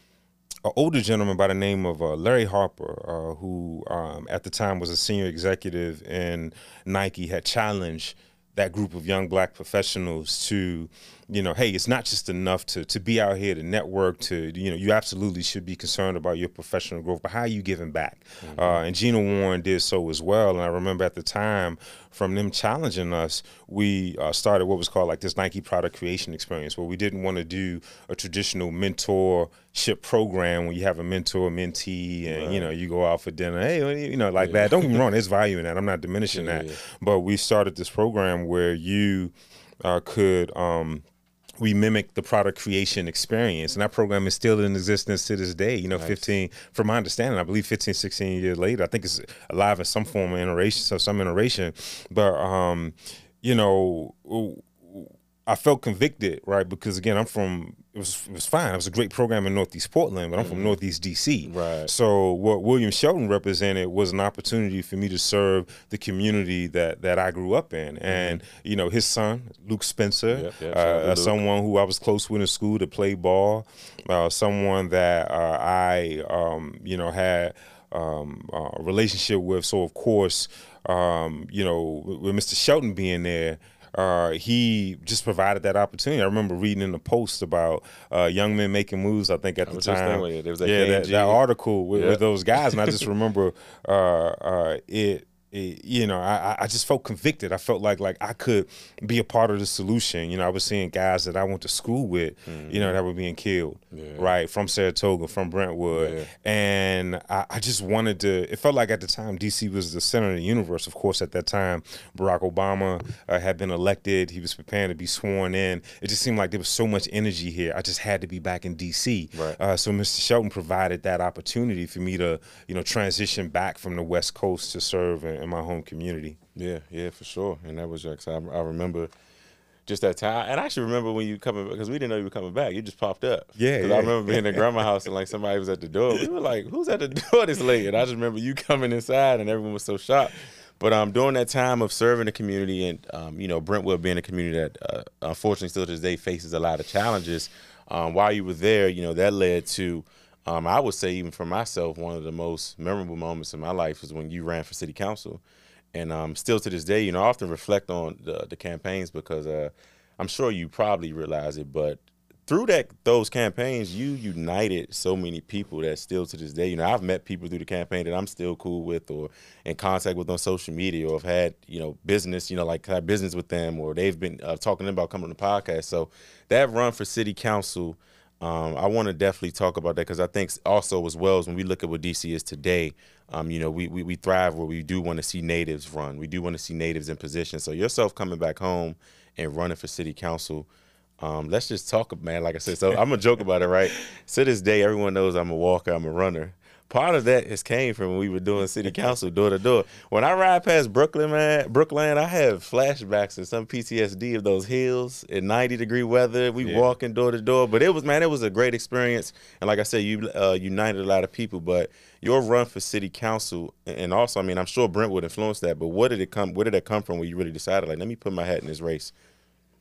Speaker 1: an older gentleman by the name of uh, Larry Harper, uh, who um, at the time was a senior executive in Nike, had challenged that group of young black professionals to you know hey it's not just enough to to be out here to network to you know you absolutely should be concerned about your professional growth but how are you giving back mm-hmm. uh, and gina warren did so as well and i remember at the time from them challenging us we uh, started what was called like this nike product creation experience where we didn't want to do a traditional mentorship program where you have a mentor mentee and right. you know you go out for dinner hey you know like yeah. that don't get me wrong there's value in that i'm not diminishing yeah, that yeah. but we started this program where you uh, could um, we mimic the product creation experience and that program is still in existence to this day you know nice. 15 from my understanding i believe 15 16 years later i think it's alive in some form of iteration so some iteration but um you know I felt convicted, right? Because again, I'm from it was it was fine. It was a great program in Northeast Portland, but I'm mm-hmm. from Northeast DC.
Speaker 2: Right.
Speaker 1: So what William Shelton represented was an opportunity for me to serve the community that that I grew up in, mm-hmm. and you know his son Luke Spencer, yep, yep, uh, someone who I was close with in school to play ball, uh, someone that uh, I um, you know had um, uh, relationship with. So of course, um, you know, with Mr. Shelton being there. Uh, he just provided that opportunity. I remember reading in the post about uh, young men making moves. I think at
Speaker 2: I
Speaker 1: the time,
Speaker 2: thinking, was that
Speaker 1: yeah, that, that article with,
Speaker 2: Yeah.
Speaker 1: with those guys, and I just remember uh, uh, it, it. You know, I, I- just felt convicted. I felt like like I could be a part of the solution. You know, I was seeing guys that I went to school with, you know, that were being killed,
Speaker 2: Yeah.
Speaker 1: right, from Saratoga, from Brentwood,
Speaker 2: Yeah.
Speaker 1: and I, I just wanted to. It felt like at the time DC was the center of the universe. Of course, at that time, Barack Obama uh, had been elected. He was preparing to be sworn in. It just seemed like there was so much energy here. I just had to be back in DC.
Speaker 2: Right.
Speaker 1: Uh, so Mr. Shelton provided that opportunity for me to, you know, transition back from the West Coast to serve in my home community.
Speaker 2: Yeah, yeah, for sure. And that was just I, I remember just that time. And I actually remember when you coming because we didn't know you were coming back. You just popped up.
Speaker 1: Yeah,
Speaker 2: 'Cause
Speaker 1: yeah.
Speaker 2: I remember being in grandma's house and like somebody was at the door. We were like, "Who's at the door this late?" And I just remember you coming inside and everyone was so shocked. But um, during that time of serving the community and um, you know Brentwood being a community that uh, unfortunately still to this day faces a lot of challenges. Um, while you were there, you know that led to um, I would say even for myself one of the most memorable moments in my life was when you ran for city council. And um, still to this day, you know, I often reflect on the, the campaigns because uh, I'm sure you probably realize it, but through that those campaigns, you united so many people that still to this day, you know, I've met people through the campaign that I'm still cool with or in contact with on social media or have had, you know, business, you know, like had business with them or they've been uh, talking about coming on the podcast. So that run for city council, um, I want to definitely talk about that because I think also as well as when we look at what DC is today, um, you know, we, we we thrive where we do want to see natives run. We do want to see natives in position. So yourself coming back home and running for city council, um, let's just talk, man. Like I said, so I'm gonna joke about it, right? To this day, everyone knows I'm a walker, I'm a runner. Part of that has came from when we were doing city council door to door. When I ride past Brooklyn, man, Brooklyn, I have flashbacks and some PTSD of those hills in 90 degree weather. We
Speaker 1: Yeah.
Speaker 2: walking door to door, but it was man, it was a great experience. And like I said, you uh, united a lot of people. But your run for city council, and also, I mean, I'm sure Brentwood influenced that. But what did it come? Where did that come from? Where you really decided, like, let me put my hat in this race?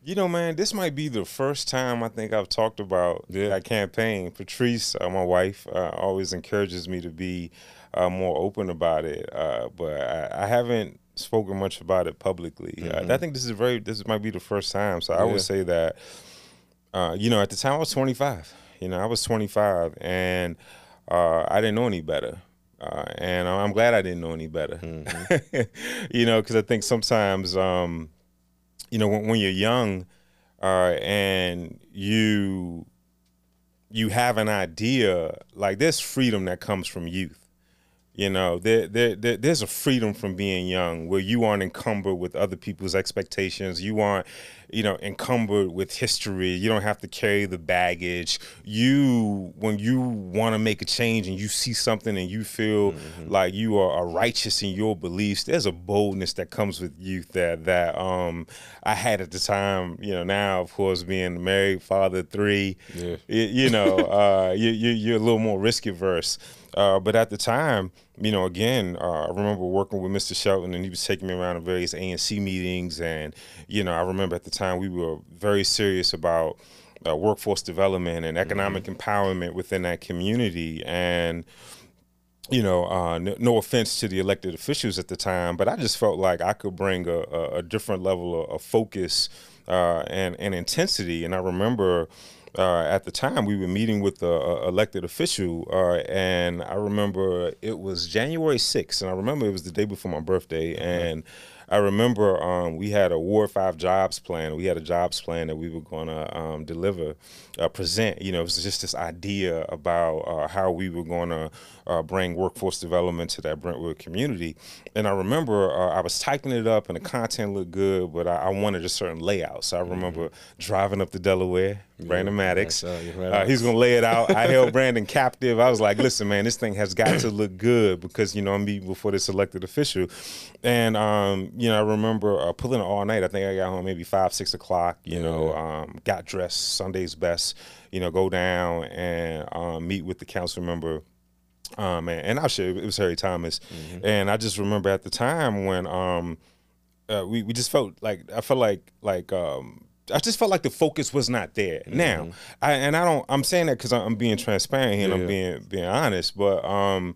Speaker 1: You know, man, this might be the first time I think I've talked about
Speaker 2: Yeah.
Speaker 1: that campaign. Patrice, uh, my wife, uh, always encourages me to be uh, more open about it, uh, but I, I haven't spoken much about it publicly. Uh, I think this is very. This might be the first time, so I
Speaker 2: Mm-hmm. Yeah.
Speaker 1: would say that. Uh, you know, at the time I was 25. You know, I was 25, and uh, I didn't know any better. Uh, and I'm glad I didn't know any better.
Speaker 2: Mm-hmm.
Speaker 1: you know, because I think sometimes. Um, you know when, when you're young uh, and you you have an idea like there's freedom that comes from youth. You know there, there, there there's a freedom from being young where you aren't encumbered with other people's expectations. You aren't you know encumbered with history. You don't have to carry the baggage. You when you want to make a change and you see something and you feel like you are, are righteous in your beliefs there's a boldness that comes with youth that that um i had at the time you know now of course being married father three
Speaker 2: Yeah.
Speaker 1: you, you know uh you, you you're a little more risk averse uh, but at the time, you know, again, uh, I remember working with Mr. Shelton, and he was taking me around to various ANC meetings, and you know, I remember at the time we were very serious about uh, workforce development and economic empowerment within that community, and you know, uh, no, no offense to the elected officials at the time, but I just felt like I could bring a, a, a different level of, of focus uh, and, and intensity. And I remember uh, at the time we were meeting with the elected official, uh, and I remember it was January 6th, and I remember it was the day before my birthday, and I remember um, we had a Ward Five jobs plan. We had a jobs plan that we were going to um, deliver, uh, present. You know, it was just this idea about uh, how we were going to uh, bring workforce development to that Brentwood community. And I remember uh, I was typing it up, and the content looked good, but I, I wanted a certain layout. So I remember driving up to Delaware, Brandon Maddox.
Speaker 2: Uh,
Speaker 1: Uh, he's gonna lay it out. I held Brandon captive. I was like, listen, man, this thing has got to look good because you know I'm meeting before this elected official, and um, you know I remember uh, pulling it all night. I think I got home maybe five, six o'clock. You know, um, got dressed Sunday's best. You know, go down and um, meet with the council member. Um, and, and I'll share it was Harry Thomas, and I just remember at the time when um, uh, we we just felt like I felt like like um, I just felt like the focus was not there. Now, I and I don't I'm saying that because I'm being transparent here and I'm being being honest, but um,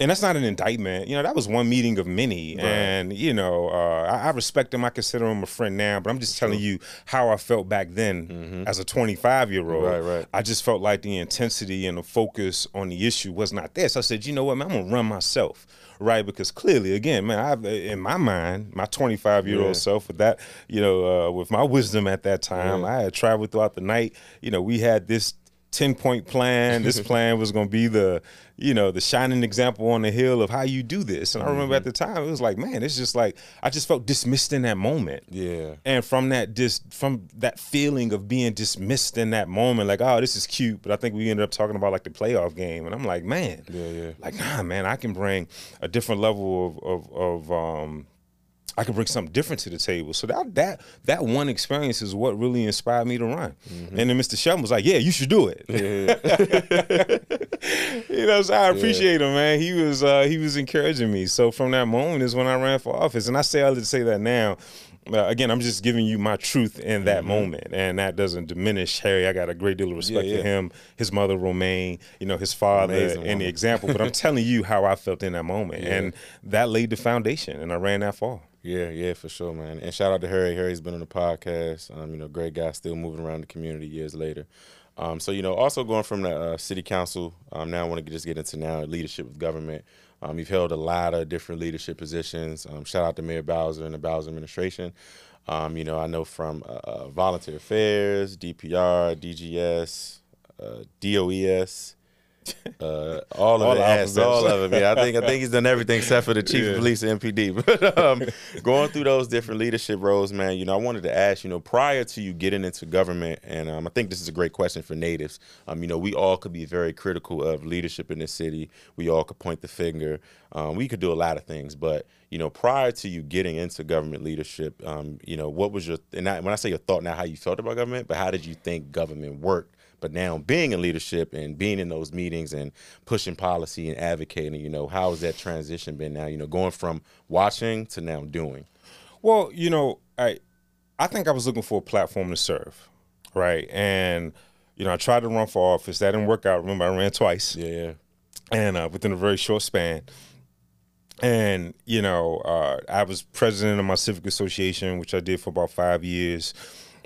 Speaker 1: and that's not an indictment. You know, that was one meeting of many, right. and you know, uh, I, I, respect him. I consider him a friend now, but I'm just telling you how I felt back then mm-hmm. as a 25 year old.
Speaker 2: Right, right.
Speaker 1: I just felt like the intensity and the focus on the issue was not there. So I said, you know what, man, I'm gonna run myself right? Because clearly, again, man, I have in my mind, my 25 year old self, with that, you know, uh, with my wisdom at that time, yeah. I had traveled throughout the night. You know, we had this 10 point plan. This plan was going to be the, you know, the shining example on the hill of how you do this. And I remember mm-hmm. at the time, it was like, man, it's just like, I just felt dismissed in that moment.
Speaker 2: Yeah.
Speaker 1: And from that, dis, from that feeling of being dismissed in that moment, like, oh, this is cute. But I think we ended up talking about like the playoff game. And I'm like, man,
Speaker 2: yeah, yeah.
Speaker 1: like, nah, man, I can bring a different level of, of, of um, I could bring something different to the table. So that that that one experience is what really inspired me to run. Mm-hmm. And then Mr. Shelton was like, "Yeah, you should do it." Yeah. you know, so I appreciate yeah. him, man. He was uh, he was encouraging me. So from that moment is when I ran for office, and I say all to say that now. Uh, again, I'm just giving you my truth in that mm-hmm. moment, and that doesn't diminish Harry. I got a great deal of respect yeah, yeah. for him, his mother Romaine, you know, his father, Amazing and the example. But I'm telling you how I felt in that moment, yeah. and that laid the foundation, and I ran that far.
Speaker 2: Yeah, yeah, for sure, man. And shout out to Harry. Harry's been on the podcast. Um, you know, great guy, still moving around the community years later. Um, so you know, also going from the uh, city council, um, now I want to just get into now leadership of government. Um, you've held a lot of different leadership positions. Um, shout out to Mayor Bowser and the Bowser administration. Um, you know, I know from uh, uh volunteer affairs, DPR, DGS, uh, DOES, uh, all of all it, all of it. Yeah, I think I think he's done everything except for the chief yeah. of police and MPD. But um, going through those different leadership roles, man, you know, I wanted to ask, you know, prior to you getting into government, and um, I think this is a great question for natives. Um, you know, we all could be very critical of leadership in this city. We all could point the finger. Um, we could do a lot of things, but you know, prior to you getting into government leadership, um, you know, what was your and I, when I say your thought now, how you felt about government, but how did you think government worked? But now being in leadership and being in those meetings and pushing policy and advocating, you know, how has that transition been now? You know, going from watching to now doing.
Speaker 1: Well, you know, I I think I was looking for a platform to serve, right? And you know, I tried to run for office. That didn't work out. Remember, I ran twice.
Speaker 2: Yeah, yeah.
Speaker 1: And uh, within a very short span. And you know, uh, I was president of my civic association, which I did for about five years.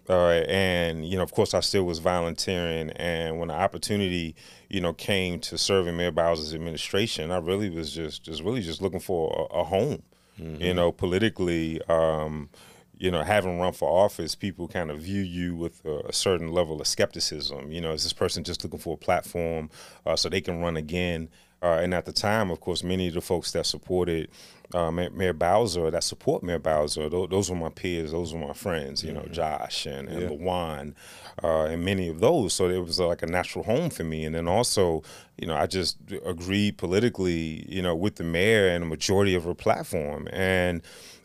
Speaker 1: Uh, and you know, of course, I still was volunteering. And when the opportunity, you know, came to serving Mayor Bowser's administration, I really was just, just really just looking for a, a home. Mm-hmm. You know, politically, um, you know, having run for office, people kind of view you with a, a, certain level of skepticism. You know, is this person just looking for a platform uh, so they can run again? Uh, and at the time, of course, many of the folks that supported uh, Mayor Bowser, that support Mayor Bowser, those, those, were my peers, those were my friends, you know, mm-hmm. Josh and, and yeah. Lawan, uh, and many of those. So it was uh, like a natural home for me. And then also, you know, I just agreed politically, you know, with the mayor and a majority of her platform. And,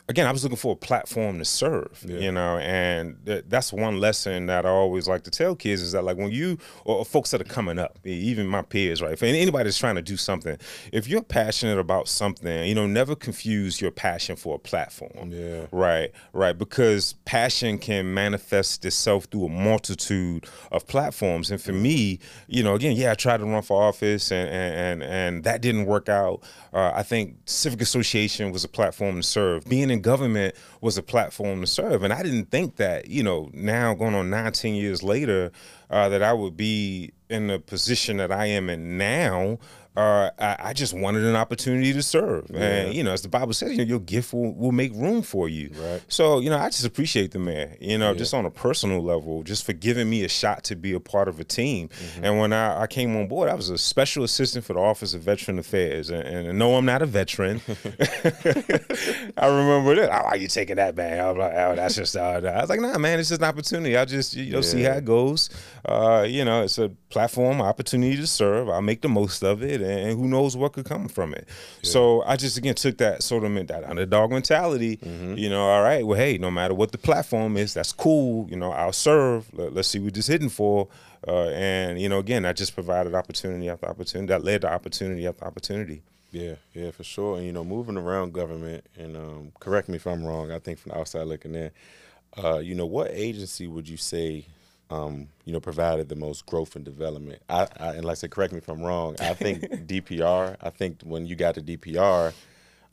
Speaker 1: again, I was looking for a platform to serve, yeah. you know, and th- that's one lesson that I always like to tell kids is that like when you or folks that are coming up, even my peers, right, for anybody that's trying to do something, if you're passionate about something, you know, never confuse your passion for a platform,
Speaker 2: yeah,
Speaker 1: right, right, because passion can manifest itself through a multitude of platforms, and for me, you know, again, yeah, I tried to run for office and and and, and that didn't work out. Uh, I think civic association was a platform to serve. Being in government was a platform to serve. And I didn't think that, you know, now going on 19 years later, uh, that I would be in the position that I am in now uh, I, I, just wanted an opportunity to serve. Yeah. And, you know, as the Bible says, you know, your gift will, will make room for you.
Speaker 2: Right.
Speaker 1: So, you know, I just appreciate the man, you know, yeah. just on a personal level, just for giving me a shot to be a part of a team. Mm-hmm. And when I, I, came on board, I was a special assistant for the Office of Veteran Affairs. And, and no, I'm not a veteran. I remember that. Oh, are you taking that, man? I was like, oh, that's just, uh, I was like, nah, man, it's just an opportunity. I just, you know, yeah. see how it goes. Uh, you know, it's a platform, opportunity to serve. I'll make the most of it and who knows what could come from it. Yeah. So I just again took that sort of that underdog mentality. Mm-hmm. You know, all right, well, hey, no matter what the platform is, that's cool. You know, I'll serve. Let, us see what this hitting for. Uh, and you know, again, I just provided opportunity after opportunity. That led to opportunity after opportunity.
Speaker 2: Yeah, yeah, for sure. And you know, moving around government, and um, correct me if I'm wrong. I think from the outside looking in, uh, you know, what agency would you say um, you know, provided the most growth and development. I, I and like I said, correct me if I'm wrong. I think DPR. I think when you got to DPR,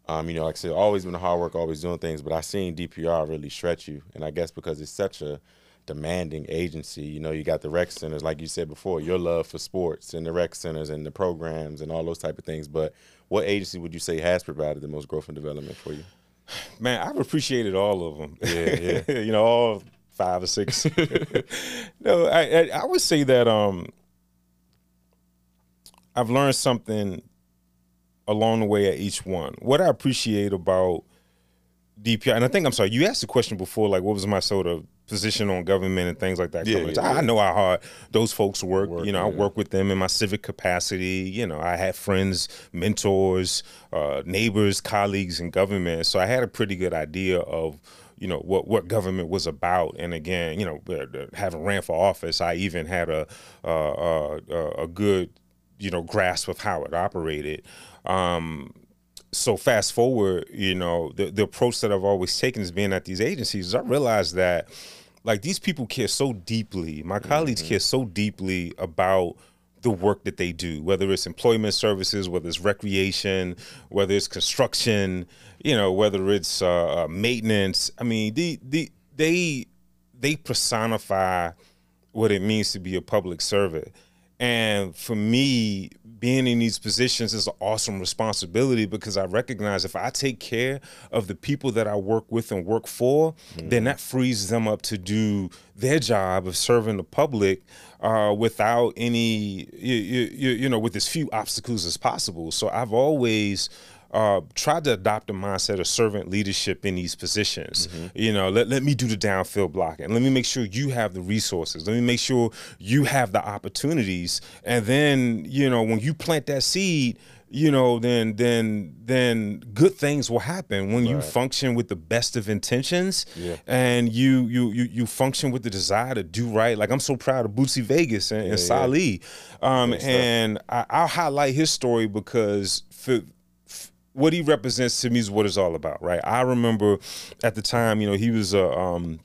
Speaker 2: um, you know, like I said, always been hard work, always doing things. But I seen DPR really stretch you, and I guess because it's such a demanding agency. You know, you got the rec centers, like you said before, your love for sports and the rec centers and the programs and all those type of things. But what agency would you say has provided the most growth and development for you?
Speaker 1: Man, I've appreciated all of them. Yeah, yeah. you know, all five or six. no, I, I, I would say that um, I've learned something along the way at each one. What I appreciate about DPR, and I think I'm sorry, you asked the question before, like what was my sort of position on government and things like that.
Speaker 2: Yeah, yeah,
Speaker 1: I, I know how hard those folks work.
Speaker 2: Work,
Speaker 1: you know, I work with them in my civic capacity. You know, I had friends, mentors, uh, neighbors, colleagues in government. So I had a pretty good idea of you know what what government was about. And again, you know, uh, having ran for office, I even had a uh, uh, a good you know grasp of how it operated. Um, so fast forward, you know, the, the approach that I've always taken is being at these agencies, I realized that like these people care so deeply, my colleagues care so deeply about the work that they do, whether it's employment services, whether it's recreation, whether it's construction, you know, whether it's uh, uh, maintenance. I mean, the, the, they they personify what it means to be a public servant. And for me, being in these positions is an awesome responsibility because I recognize if I take care of the people that I work with and work for, then that frees them up to do their job of serving the public uh, without any, you, you, you know, with as few obstacles as possible. So I've always uh, tried to adopt a mindset of servant leadership in these positions. You know, let, let me do the downfield blocking. Let me make sure you have the resources. Let me make sure you have the opportunities. And then, you know, when you plant that seed, you know, then then then good things will happen when you
Speaker 2: Right.
Speaker 1: function with the best of intentions
Speaker 2: Yeah.
Speaker 1: and you you you you function with the desire to do right. Like I'm so proud of Bootsy Vegas and, and
Speaker 2: yeah.
Speaker 1: Um, and I, I'll highlight his story because for what he represents to me is what it's all about, right? I remember at the time, you know, he was a um,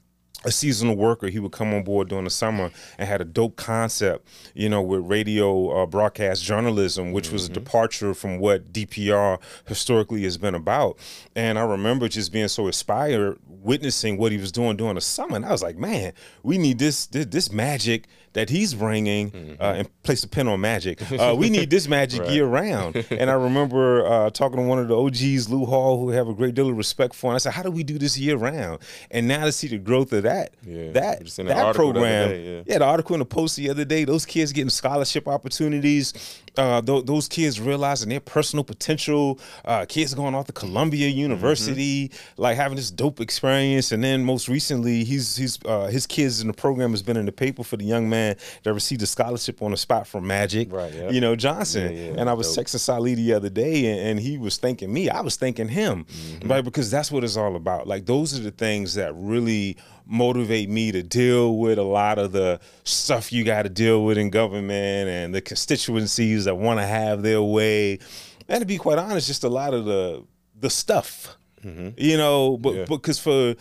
Speaker 1: a seasonal worker. He would come on board during the summer and had a dope concept, you know, with radio uh, broadcast journalism, which was a departure from what DPR historically has been about. And I remember just being so inspired, witnessing what he was doing during the summer, and I was like, man, we need this this, this magic that he's bringing, uh, and place a pin on magic. Uh, we need this magic
Speaker 2: Right.
Speaker 1: year round. And I remember uh, talking to one of the OGs, Lou Hall, who I have a great deal of respect for. And I said, "How do we do this year round?" And now to see the growth of that,
Speaker 2: Yeah.
Speaker 1: that
Speaker 2: Just in the
Speaker 1: that
Speaker 2: article the other
Speaker 1: program,
Speaker 2: yeah.
Speaker 1: the article in the post the other day, those kids getting scholarship opportunities, uh, th- those kids realizing their personal potential, uh, kids going off to Columbia University,
Speaker 2: Mm-hmm.
Speaker 1: like having this dope experience, and then most recently, he's he's uh, his kids in the program has been in the paper for the young man that received a scholarship on the spot from Magic,
Speaker 2: Right, yep.
Speaker 1: you know Johnson,
Speaker 2: Yeah, yeah,
Speaker 1: and I was
Speaker 2: dope.
Speaker 1: texting Salih the other day, and, and he was thanking me. I was thanking him,
Speaker 2: Mm-hmm.
Speaker 1: right? Because that's what it's all about. Like those are the things that really motivate me to deal with a lot of the stuff you got to deal with in government and the constituencies that want to have their way. And to be quite honest, just a lot of the the stuff, mm-hmm. you know. But
Speaker 2: Yeah.
Speaker 1: because for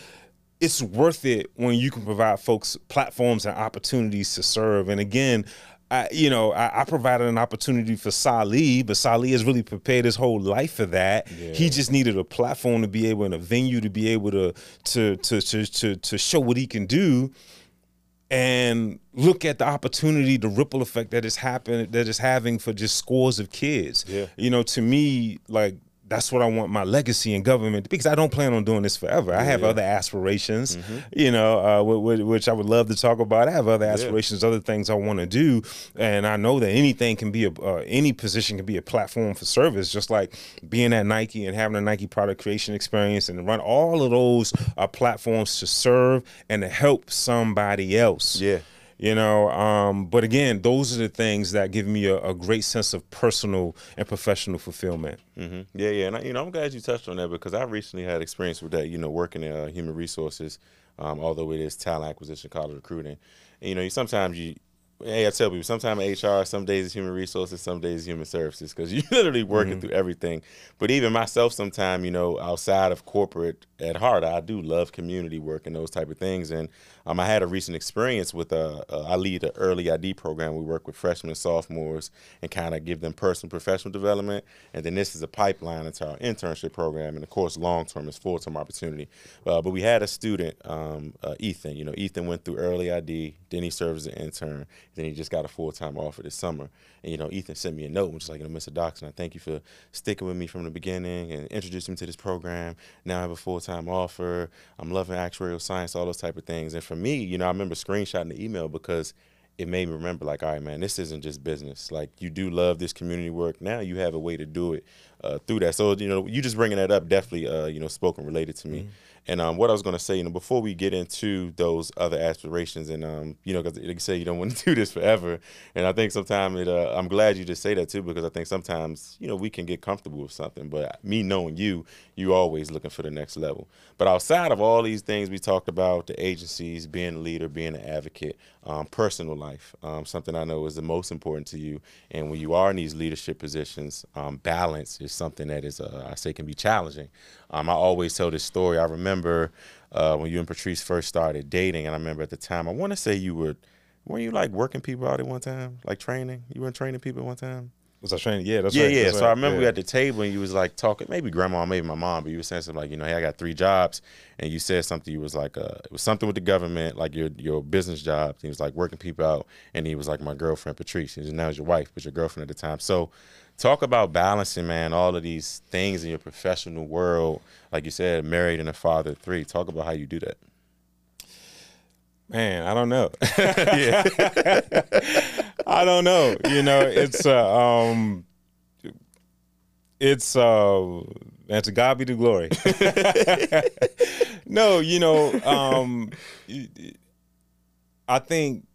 Speaker 1: it's worth it when you can provide folks platforms and opportunities to serve. And again, I, you know, I, I provided an opportunity for Salih, but Salih has really prepared his whole life for that. He just needed a platform to be able and a venue to be able to to to to to, to show what he can do and look at the opportunity, the ripple effect that is happening, that is having for just scores of kids.
Speaker 2: Yeah.
Speaker 1: You know, to me, like that's what I want my legacy in government because I don't plan on doing this forever. I have
Speaker 2: yeah.
Speaker 1: other aspirations, you know, uh, wh- wh- which I would love to talk about. I have other
Speaker 2: Yeah.
Speaker 1: aspirations, other things I want to do, and I know that anything can be a uh, any position can be a platform for service. Just like being at Nike and having a Nike product creation experience and run all of those uh, platforms to serve and to help somebody else.
Speaker 2: Yeah.
Speaker 1: You know, um, but again, those are the things that give me a, a great sense of personal and professional fulfillment.
Speaker 2: hmm Yeah, yeah, and I, you know, I'm glad you touched on that because I recently had experience with that. You know, working in uh, human resources, um, although it is talent acquisition, college recruiting. And, you know, you, sometimes you hey, I tell people sometimes HR, some days it's human resources, some days human services, because you're literally working mm-hmm. through everything. But even myself, sometimes you know, outside of corporate, at heart, I do love community work and those type of things. And um, I had a recent experience with uh, uh, lead an early ID program. We work with freshmen and sophomores and kind of give them personal professional development. And then this is a pipeline into our internship program. And of course, long term is full time opportunity. Uh, but we had a student, um, uh, Ethan. You know, Ethan went through early ID, then he served as an intern, then he just got a full time offer this summer. And you know, Ethan sent me a note, which is like, you know, Mr. Doxson, I thank you for sticking with me from the beginning and introducing me to this program. Now I have a full time offer. I'm loving actuarial science, all those type of things. And for me, you know, I remember screenshotting the email because it made me remember like all right man this isn't just business like you do love this community work now you have a way to do it uh, through that so you know you just bringing that up definitely uh, you know spoken related to me mm-hmm. And um, what I was going to say, you know, before we get into those other aspirations, and um, you know, because like you say, you don't want to do this forever, and I think sometimes it. Uh, I'm glad you just say that too, because I think sometimes you know we can get comfortable with something, but me knowing you, you always looking for the next level. But outside of all these things we talked about, the agencies, being a leader, being an advocate, um, personal life, um, something I know is the most important to you, and when you are in these leadership positions, um, balance is something that is, uh, I say, can be challenging. Um, I always tell this story. I remember uh, when you and Patrice first started dating, and I remember at the time, I want to say you were, weren't you like working people out at one time, like training? You weren't training people at one time.
Speaker 1: Was I training? Yeah, that's
Speaker 2: yeah,
Speaker 1: right.
Speaker 2: yeah.
Speaker 1: That's
Speaker 2: so
Speaker 1: right.
Speaker 2: I remember
Speaker 1: yeah.
Speaker 2: we at the table and you was like talking, maybe grandma, maybe my mom, but you were saying something like, you know, hey, I got three jobs, and you said something. You was like, uh, it was something with the government, like your your business job. He was like working people out, and he was like my girlfriend Patrice, and now your wife, but your girlfriend at the time. So talk about balancing, man, all of these things in your professional world. Like you said, married and a father of three. Talk about how you do that.
Speaker 1: Man, I don't know. I don't know. You know, it's uh, um, it's uh, and to God be the glory. no, you know, um, I think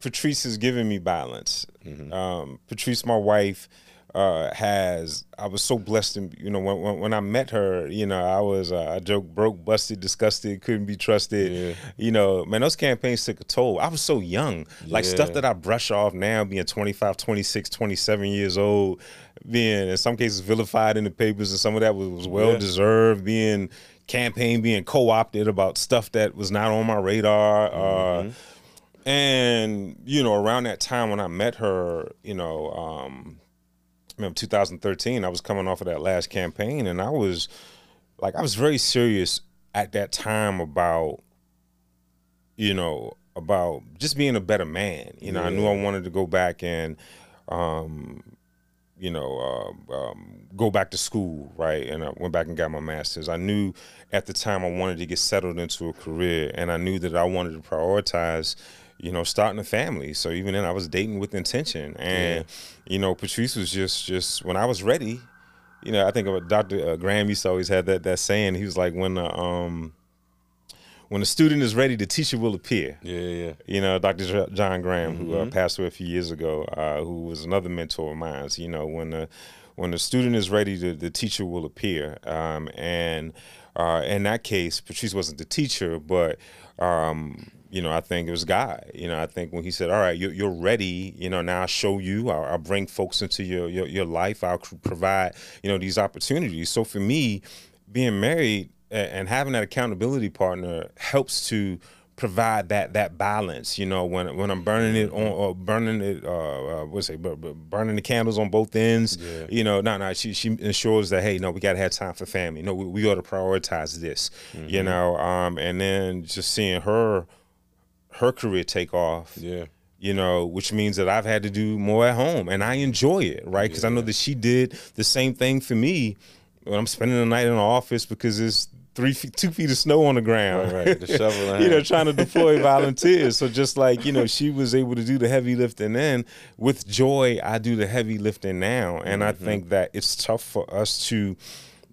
Speaker 1: Patrice has given me balance. Mm-hmm. Um, Patrice, my wife uh, has I was so blessed and you know when, when I met her you know I was uh, I joke broke busted disgusted couldn't be trusted yeah. you know man those campaigns took a toll I was so young like yeah. stuff that I brush off now being 25 26 27 years old being in some cases vilified in the papers and some of that was, was well yeah. deserved being campaign being co-opted about stuff that was not on my radar uh, mm-hmm. uh, and you know around that time when I met her you know um, remember 2013. I was coming off of that last campaign, and I was like, I was very serious at that time about, you know, about just being a better man. You know, yeah. I knew I wanted to go back and, um, you know, uh, um, go back to school, right? And I went back and got my master's. I knew at the time I wanted to get settled into a career, and I knew that I wanted to prioritize you know, starting a family. So even then, I was dating with intention, and yeah. you know, Patrice was just just when I was ready. You know, I think of Dr. Uh, Graham used to always have that that saying. He was like, when the um, when the student is ready, the teacher will appear.
Speaker 2: Yeah, yeah.
Speaker 1: You know, Dr. John Graham, mm-hmm. who uh, mm-hmm. passed away a few years ago, uh, who was another mentor of mine. So, you know, when the when the student is ready, the, the teacher will appear. Um, and uh, in that case, Patrice wasn't the teacher, but um, you know, I think it was God. You know, I think when He said, "All right, you're, you're ready," you know, now I'll show you. I'll, I'll, bring folks into your, your your life. I'll provide you know these opportunities. So for me, being married and having that accountability partner helps to provide that that balance. You know, when when I'm burning it on or burning it, uh, uh what's it, burning the candles on both ends. Yeah. You know, no, no, she she ensures that hey, no, we got to have time for family. No, we, we got to prioritize this. Mm-hmm. You know, um, and then just seeing her her career take off.
Speaker 2: Yeah.
Speaker 1: You know, which means that I've had to do more at home, and I enjoy it, right? Because yeah. I know that she did the same thing for me when I'm spending the night in the office because it's three feet, two feet of snow on the ground.
Speaker 2: Right, right. The shovel.
Speaker 1: you know, trying to deploy volunteers. So just like you know, she was able to do the heavy lifting then. With joy, I do the heavy lifting now, and mm-hmm. I think that it's tough for us to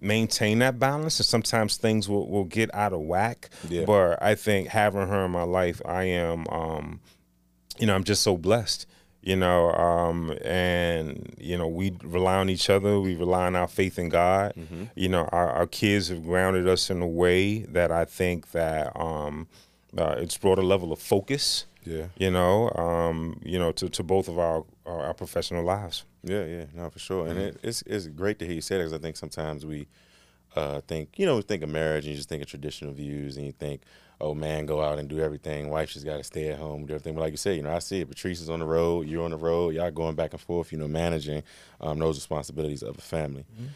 Speaker 1: maintain that balance and sometimes things will, will get out of whack yeah. but i think having her in my life i am um, you know i'm just so blessed you know um, and you know we rely on each other we rely on our faith in god mm-hmm. you know our, our, kids have grounded us in a way that i think that um, uh, it's brought a level of focus
Speaker 2: Yeah.
Speaker 1: You know, um, you know, to, to both of our our professional lives.
Speaker 2: Yeah, yeah, no, for sure. And it, it's it's great to hear you say that because I think sometimes we uh, think, you know, we think of marriage and you just think of traditional views and you think, oh, man, go out and do everything. Wife just got to stay at home, do everything. But like you said, you know, I see it. Patrice is on the road, you're on the road, y'all going back and forth, you know, managing um, those responsibilities of a family.
Speaker 1: Mm-hmm.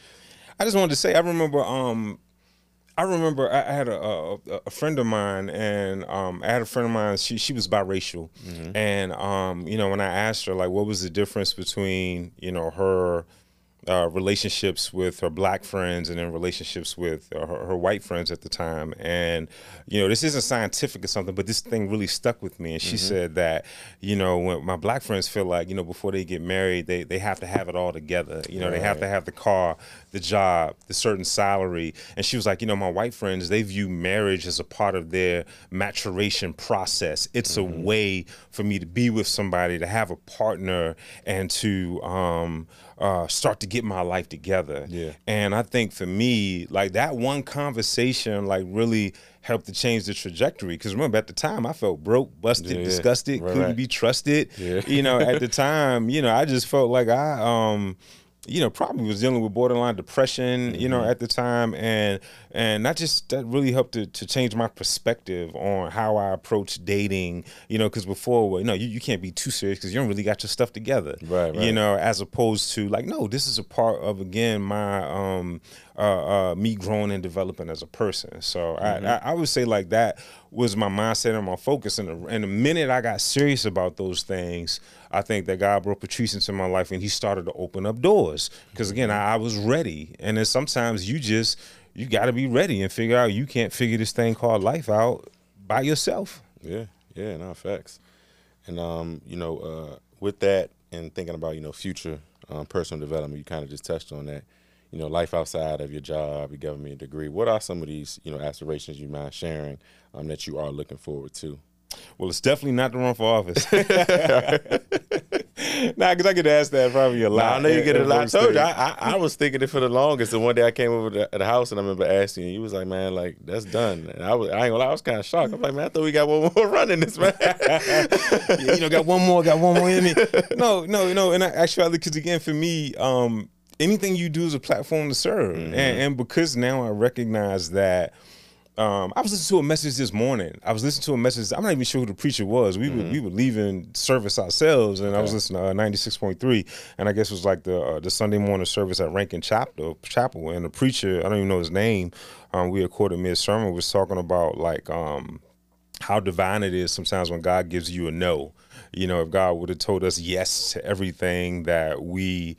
Speaker 1: I just wanted to say, I remember um, I remember I had a, a, a friend of mine, and um, I had a friend of mine. She she was biracial, mm-hmm. and um, you know when I asked her like what was the difference between you know her uh, relationships with her black friends and then relationships with uh, her, her, white friends at the time. And, you know, this isn't scientific or something, but this thing really stuck with me. And she mm-hmm. said that, you know, when my black friends feel like, you know, before they get married, they, they have to have it all together. You know, right. they have to have the car, the job, the certain salary. And she was like, you know, my white friends, they view marriage as a part of their maturation process. It's mm-hmm. a way for me to be with somebody, to have a partner, and to, um, uh, start to get my life together.
Speaker 2: Yeah.
Speaker 1: And I think for me, like that one conversation, like really helped to change the trajectory. Because remember, at the time, I felt broke, busted, yeah, disgusted, right, couldn't right. be trusted.
Speaker 2: Yeah.
Speaker 1: You know, at the time, you know, I just felt like I um you know, probably was dealing with borderline depression, you know, mm-hmm. at the time, and and that just that really helped to, to change my perspective on how I approach dating, you know, because before, well, you know, you, you can't be too serious because you don't really got your stuff together,
Speaker 2: right, right?
Speaker 1: You know, as opposed to like, no, this is a part of again my um uh, uh, me growing and developing as a person. So mm-hmm. I, I, I, would say like that was my mindset and my focus. And the, and the minute I got serious about those things, I think that God brought Patrice into my life and he started to open up doors. Because again, I, I was ready. And then sometimes you just, you got to be ready and figure out you can't figure this thing called life out by yourself.
Speaker 2: Yeah, yeah, no facts. And um, you know, uh, with that and thinking about you know future um, personal development, you kind of just touched on that you know, life outside of your job, your government degree. What are some of these, you know, aspirations you mind sharing um, that you are looking forward to?
Speaker 1: Well, it's definitely not to run for office. nah, because I get asked that probably a lot.
Speaker 2: Nah, I know you get it a lot. I told you, I, I, I, was thinking it for the longest. And one day I came over to the house and I remember asking you, you was like, man, like, that's done. And I, was, I ain't gonna lie, I was kind of shocked. I'm like, man, I thought we got one more running this, man.
Speaker 1: yeah, you know, got one more, got one more in me. No, no, no. And I, actually, because again, for me, um, anything you do is a platform to serve. Mm-hmm. And, and, because now I recognize that. Um, I was listening to a message this morning. I was listening to a message. I'm not even sure who the preacher was. We mm-hmm. were we were leaving service ourselves, and okay. I was listening to uh, 96.3, and I guess it was like the uh, the Sunday morning service at Rankin Chapel. Chapel, and the preacher, I don't even know his name. Um, we recorded mid sermon was talking about like um, how divine it is sometimes when God gives you a no. You know, if God would have told us yes to everything that we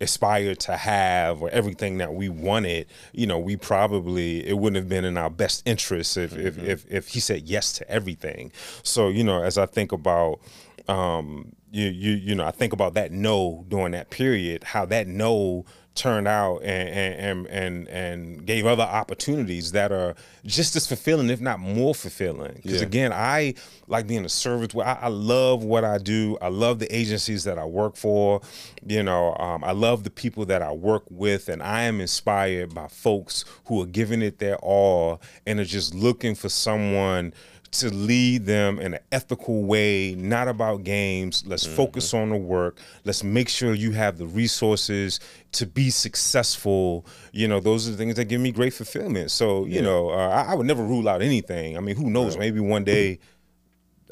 Speaker 1: aspired to have or everything that we wanted, you know, we probably it wouldn't have been in our best interest if mm-hmm. if, if if he said yes to everything. So, you know, as I think about um you you you know, I think about that no during that period, how that no turned out and and and and gave other opportunities that are just as fulfilling, if not more fulfilling. Because yeah. again, I like being a service. I, I love what I do. I love the agencies that I work for. You know, um, I love the people that I work with, and I am inspired by folks who are giving it their all and are just looking for someone to lead them in an ethical way, not about games. Let's mm-hmm. focus on the work. Let's make sure you have the resources to be successful. You know, those are the things that give me great fulfillment. So, you yeah. know, uh, I, I, would never rule out anything. I mean, who knows? Right. Maybe one day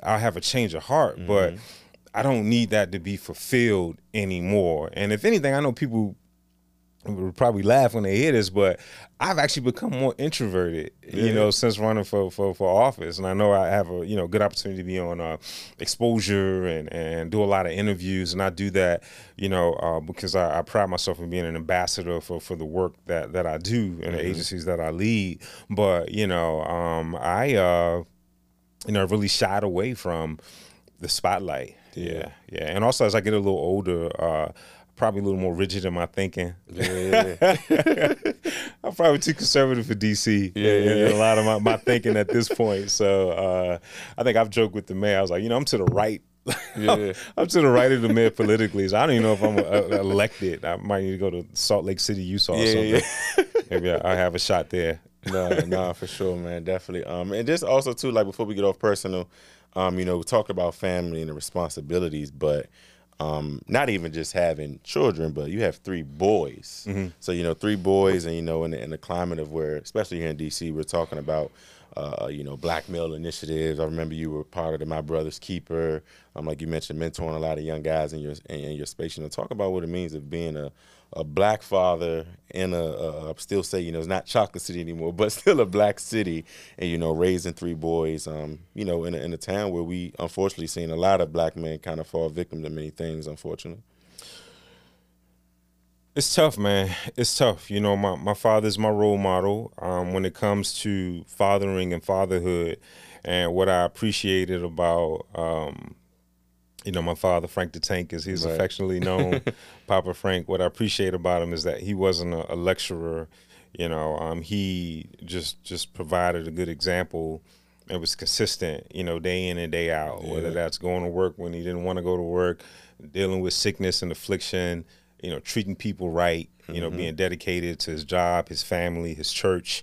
Speaker 1: I'll have a change of heart, mm-hmm. but I don't need that to be fulfilled anymore. And if anything, I know people would probably laugh when they hear this, but I've actually become more introverted, yeah. you know, since running for, for, for office. And I know I have a, you know, good opportunity to be on uh, exposure and, and do a lot of interviews. And I do that, you know, uh, because I, I, pride myself in being an ambassador for, for the work that, that I do and mm-hmm. the agencies that I lead. But, you know, um, I, uh, you know, really shied away from the spotlight. Yeah. Yeah. And also as I get a little older, uh, probably a little more rigid in my thinking. Yeah, yeah. I'm probably too conservative for DC. Yeah, yeah, a lot of my, my thinking at this point. So uh, I think I've joked with the mayor. I was like, you know, I'm to the right. Yeah. I'm to the right of the mayor politically, so I don't even know if I'm uh, elected. I might need to go to Salt Lake City, Utah, or something. Yeah. Maybe I, I have a shot there.
Speaker 2: no, no, for sure, man, definitely. Um, and just also too, like before we get off personal, Um, you know, we talk about family and the responsibilities, but um, not even just having children, but you have three boys. Mm-hmm. So you know, three boys, and you know, in the, in the climate of where, especially here in DC, we're talking about uh, you know, black male initiatives. I remember you were part of the My Brother's Keeper. Um, like you mentioned, mentoring a lot of young guys in your in, in your space. You know, talk about what it means of being a, a black father in a, a, a still say you know it's not Chocolate City anymore, but still a black city, and you know raising three boys. Um, you know, in a, in a town where we unfortunately seen a lot of black men kind of fall victim to many things. Unfortunately.
Speaker 1: It's tough, man. It's tough. You know, my, my father's my role model um, when it comes to fathering and fatherhood. And what I appreciated about, um, you know, my father, Frank the Tank, as he's right. affectionately known, Papa Frank, what I appreciate about him is that he wasn't a, a lecturer. You know, um, he just just provided a good example. It was consistent, you know, day in and day out, yeah. whether that's going to work when he didn't want to go to work, dealing with sickness and affliction, you know, treating people right, you know, mm-hmm. being dedicated to his job, his family, his church.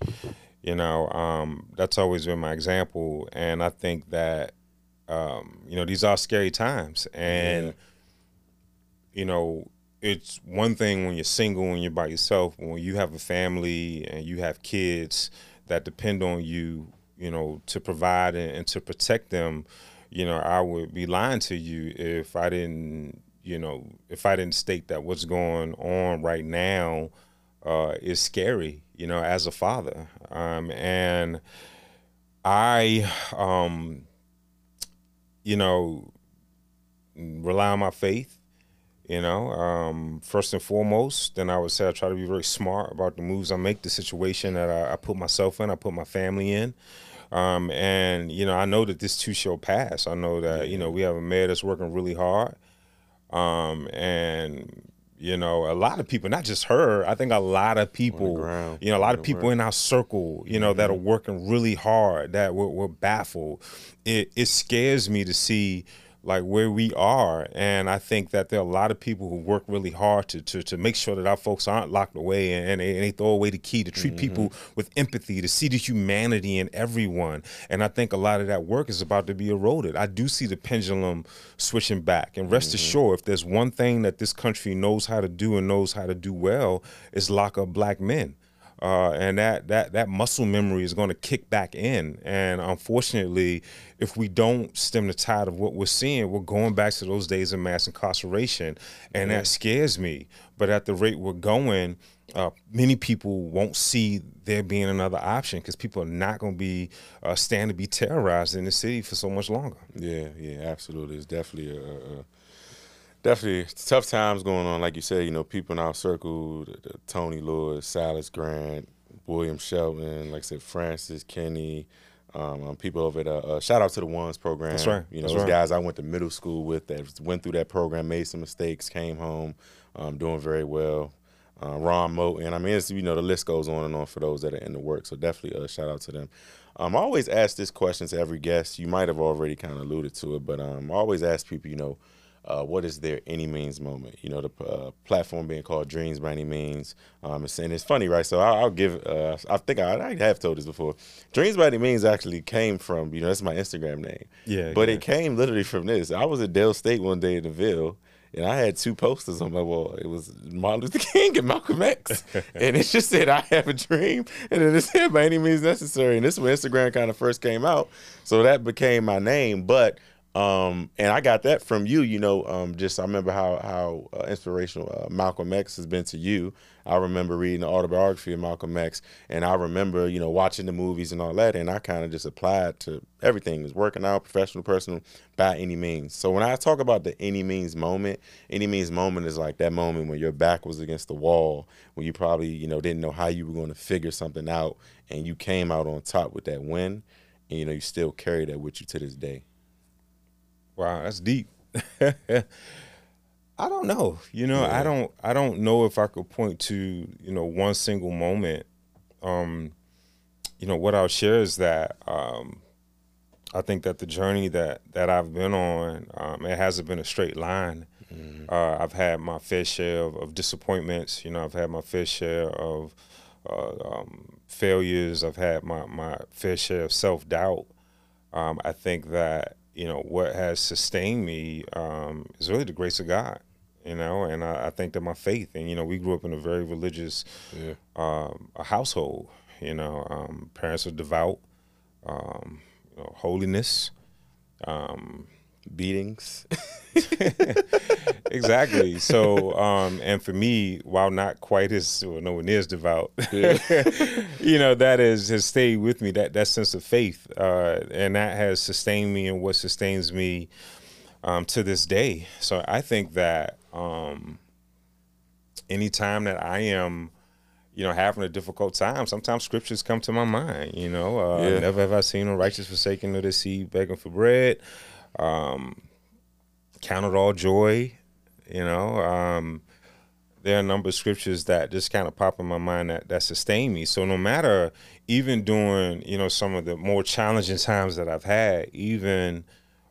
Speaker 1: You know, um, that's always been my example, and I think that um, you know these are scary times, and yeah. you know it's one thing when you're single and you're by yourself. When you have a family and you have kids that depend on you, you know, to provide and, and to protect them, you know, I would be lying to you if I didn't you know, if I didn't state that what's going on right now uh, is scary, you know, as a father. Um, and I, um, you know, rely on my faith, you know, um, first and foremost. Then I would say I try to be very smart about the moves I make, the situation that I, I put myself in, I put my family in. Um, and you know, I know that this too shall pass. I know that you know we have a mayor that's working really hard. Um, and you know, a lot of people, not just her, I think a lot of people, you know, a lot of people in our circle, you know, mm-hmm. that are working really hard, that we're, we're baffled. It, it scares me to see like where we are. And I think that there are a lot of people who work really hard to to, to make sure that our folks aren't locked away and, and, they, and they, throw away the key to treat mm-hmm. people with empathy, to see the humanity in everyone. And I think a lot of that work is about to be eroded. I do see the pendulum switching back. And rest mm-hmm. assured, if there's one thing that this country knows how to do and knows how to do well, is lock up black men uh, and that that that muscle memory is going to kick back in. And unfortunately, if we don't stem the tide of what we're seeing, we're going back to those days of mass incarceration, and that scares me. But at the rate we're going, uh, many people won't see there being another option because people are not going to be uh, stand to be terrorized in the city for so much longer.
Speaker 2: Yeah, yeah, absolutely. It's definitely a, a definitely tough times going on. Like you said, you know, people in our circle, the, the Tony Lewis, Silas Grant, William Shelton, like I said, Francis Kenny, um, um, people over there. Uh, shout out to the Ones program.
Speaker 1: That's right.
Speaker 2: You know,
Speaker 1: That's
Speaker 2: those
Speaker 1: right.
Speaker 2: guys I went to middle school with that went through that program, made some mistakes, came home, um, doing very well. Uh, Ron Moten. I mean, it's, you know, the list goes on and on for those that are in the work. So definitely a uh, shout out to them. Um, I always ask this question to every guest. You might have already kind of alluded to it, but um, I always ask people, you know, uh, what is their any means moment? You know, the uh, platform being called Dreams by Any Means. Um, it's, and it's funny, right? So I'll, I'll give, uh, I think I, I, have told this before. Dreams by Any Means actually came from, you know, that's my Instagram name.
Speaker 1: Yeah.
Speaker 2: But
Speaker 1: yeah.
Speaker 2: it came literally from this. I was at Del State one day in the Ville. And I had two posters on my wall. It was Martin Luther King and Malcolm X. and it just said, I have a dream. And then it said, by any means necessary. And this is when Instagram kind of first came out. So that became my name. But um, and I got that from you, you know, um, just I remember how how uh, inspirational uh, Malcolm X has been to you. I remember reading the autobiography of Malcolm X, and I remember, you know, watching the movies and all that, and I kind of just applied to everything. Is working out, professional, personal, by any means. So when I talk about the any means moment, any means moment is like that moment when your back was against the wall, when you probably, you know, didn't know how you were going to figure something out, and you came out on top with that win, and you know, you still carry that with you to this day.
Speaker 1: Wow, that's deep. I don't know. You know, yeah. I don't I don't know if I could point to, you know, one single moment. Um, you know, what I'll share is that um, I think that the journey that that I've been on, um, it hasn't been a straight line. Mm-hmm. Uh, I've had my fair share of, of, disappointments. You know, I've had my fair share of uh, um, failures. I've had my my fair share of self doubt. Um, I think that you know, what has sustained me um, is really the grace of God. You know, and I, I, think that my faith, and you know, we grew up in a very religious yeah. um, a household. You know, um, parents are devout, um, you know, holiness, um,
Speaker 2: beatings.
Speaker 1: exactly. So, um, and for me, while not quite as well, nowhere near as devout, yeah. you know, that is has stayed with me. That that sense of faith, uh, and that has sustained me, and what sustains me um, to this day. So I think that um, anytime that I am you know, having a difficult time, sometimes scriptures come to my mind. You know, uh, yeah. never have I seen a righteous forsaken nor the seed begging for bread. Um, count it all joy. You know, um, there are a number of scriptures that just kind of pop in my mind that that sustain me. So no matter, even during you know some of the more challenging times that I've had, even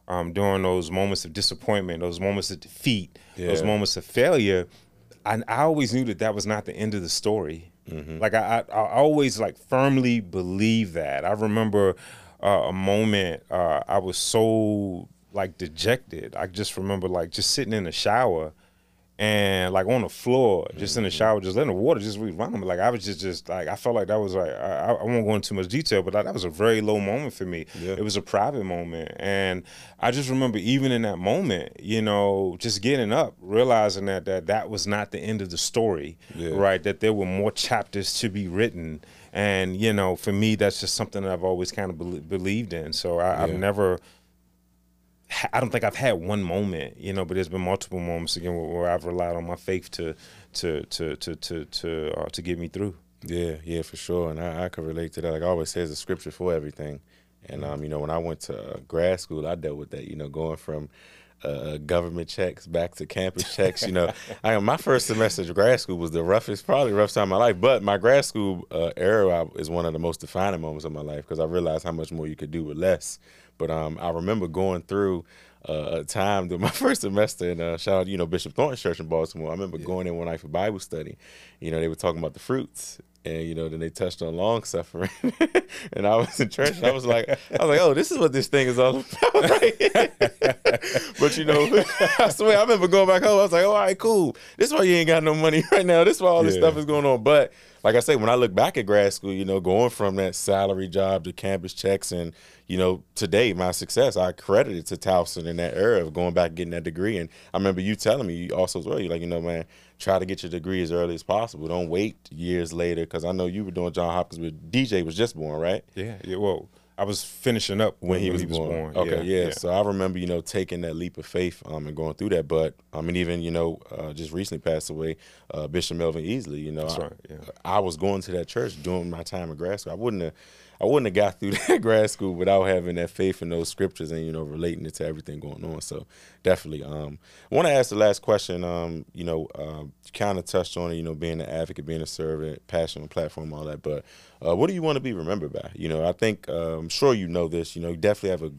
Speaker 1: um, during those moments of disappointment, those moments of defeat, yeah. those moments of failure, I, I, always knew that that was not the end of the story. Mm-hmm. Like I, I, I, always like firmly believe that. I remember uh, a moment uh, I was so like dejected. I just remember like just sitting in the shower and like on the floor, just in the mm-hmm. shower, just letting the water just run me. Like I was just, just like I felt like that was like I, I won't go into too much detail, but that, that was a very low moment for me. Yeah. It was a private moment, and I just remember even in that moment, you know, just getting up, realizing that that that was not the end of the story, yeah. right? That there were more chapters to be written, and you know, for me, that's just something that I've always kind of be- believed in. So I, yeah. I've never I don't think I've had one moment, you know, but there's been multiple moments again where, where I've relied on my faith to to to to to to uh, to get me through.
Speaker 2: Yeah, yeah, for sure, and I, I can relate to that. Like I always say, there's a scripture for everything. And um, you know, when I went to uh, grad school, I dealt with that. You know, going from uh, government checks back to campus checks. You know, I my first semester of grad school was the roughest, probably rough time of my life. But my grad school uh, era is one of the most defining moments of my life because I realized how much more you could do with less. But um, I remember going through uh, a time during my first semester, and uh, shout out, you know, Bishop Thornton's church in Baltimore. I remember yeah. going in one night for Bible study. You know, they were talking about the fruits, and you know, then they touched on long suffering, and I was in church. I was like, I was like, oh, this is what this thing is all about, right? but you know, I swear, I remember going back home. I was like, oh, all right, cool. This is why you ain't got no money right now. This is why all this yeah. stuff is going on. But like I say, when I look back at grad school, you know, going from that salary job to campus checks and, you know, today my success, I credit it to Towson in that era of going back and getting that degree. And I remember you telling me you also as well, you're like, you know, man, try to get your degree as early as possible. Don't wait years later because I know you were doing John Hopkins, but DJ was just born, right?
Speaker 1: Yeah, yeah. Well, I was finishing up when, when he, was, he was born.
Speaker 2: born. Okay, yeah, yeah, So I remember, you know, taking that leap of faith um, and going through that. But I mean, even you know, uh, just recently passed away, uh, Bishop Melvin Easley. You know,
Speaker 1: That's right. Yeah.
Speaker 2: I, I was going to that church during my time at grad school. I wouldn't have I wouldn't have got through that grad school without having that faith in those scriptures and you know relating it to everything going on. So definitely, um, I want to ask the last question. Um, you know, uh, kind of touched on it. You know, being an advocate, being a servant, passion platform, all that. But uh, what do you want to be remembered by? You know, I think uh, I'm sure you know this. You know, you definitely have a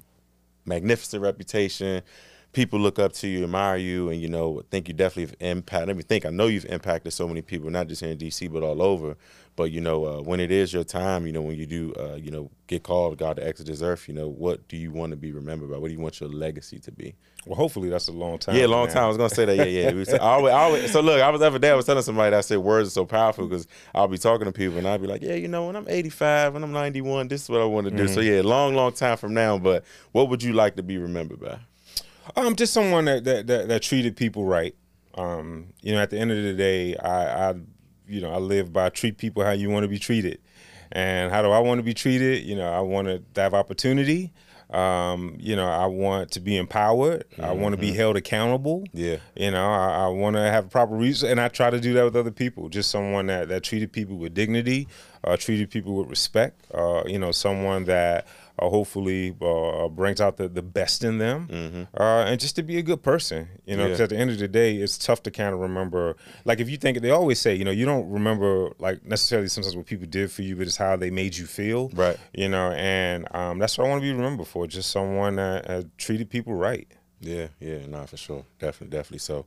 Speaker 2: magnificent reputation people look up to you, admire you, and you know, think you definitely have impacted. I mean, think. I know you've impacted so many people, not just here in DC, but all over. But you know, uh, when it is your time, you know, when you do, uh, you know, get called God to exit this earth, you know, what do you want to be remembered by? What do you want your legacy to be?
Speaker 1: Well, hopefully that's a long time.
Speaker 2: Yeah, long time. I was gonna say that. Yeah, yeah. I always, I always, so look, I was ever there. I was telling somebody that I said words are so powerful because I'll be talking to people and I'll be like, yeah, you know, when I'm 85 and I'm 91, this is what I want to do. Mm-hmm. So yeah, long, long time from now. But what would you like to be remembered by?
Speaker 1: Um, just someone that that, that, that treated people right. Um, you know, at the end of the day, I, I, you know, I live by treat people how you want to be treated. And how do I want to be treated? You know, I want to have opportunity. Um, you know, I want to be empowered. Mm-hmm. I want to be held accountable.
Speaker 2: Yeah.
Speaker 1: You know, I, I want to have proper reason, and I try to do that with other people. Just someone that that treated people with dignity, uh, treated people with respect. Uh, you know, someone that uh, hopefully uh, brings out the, the best in them, mm-hmm. uh, and just to be a good person. You know, because yeah. at the end of the day, it's tough to kind of remember. Like if you think they always say, you know, you don't remember like necessarily sometimes what people did for you, but it's how they made you feel.
Speaker 2: Right.
Speaker 1: You know, and um, that's what I want to be remembered for. Just someone that treated people right.
Speaker 2: Yeah, yeah, no, for sure, definitely, definitely. So,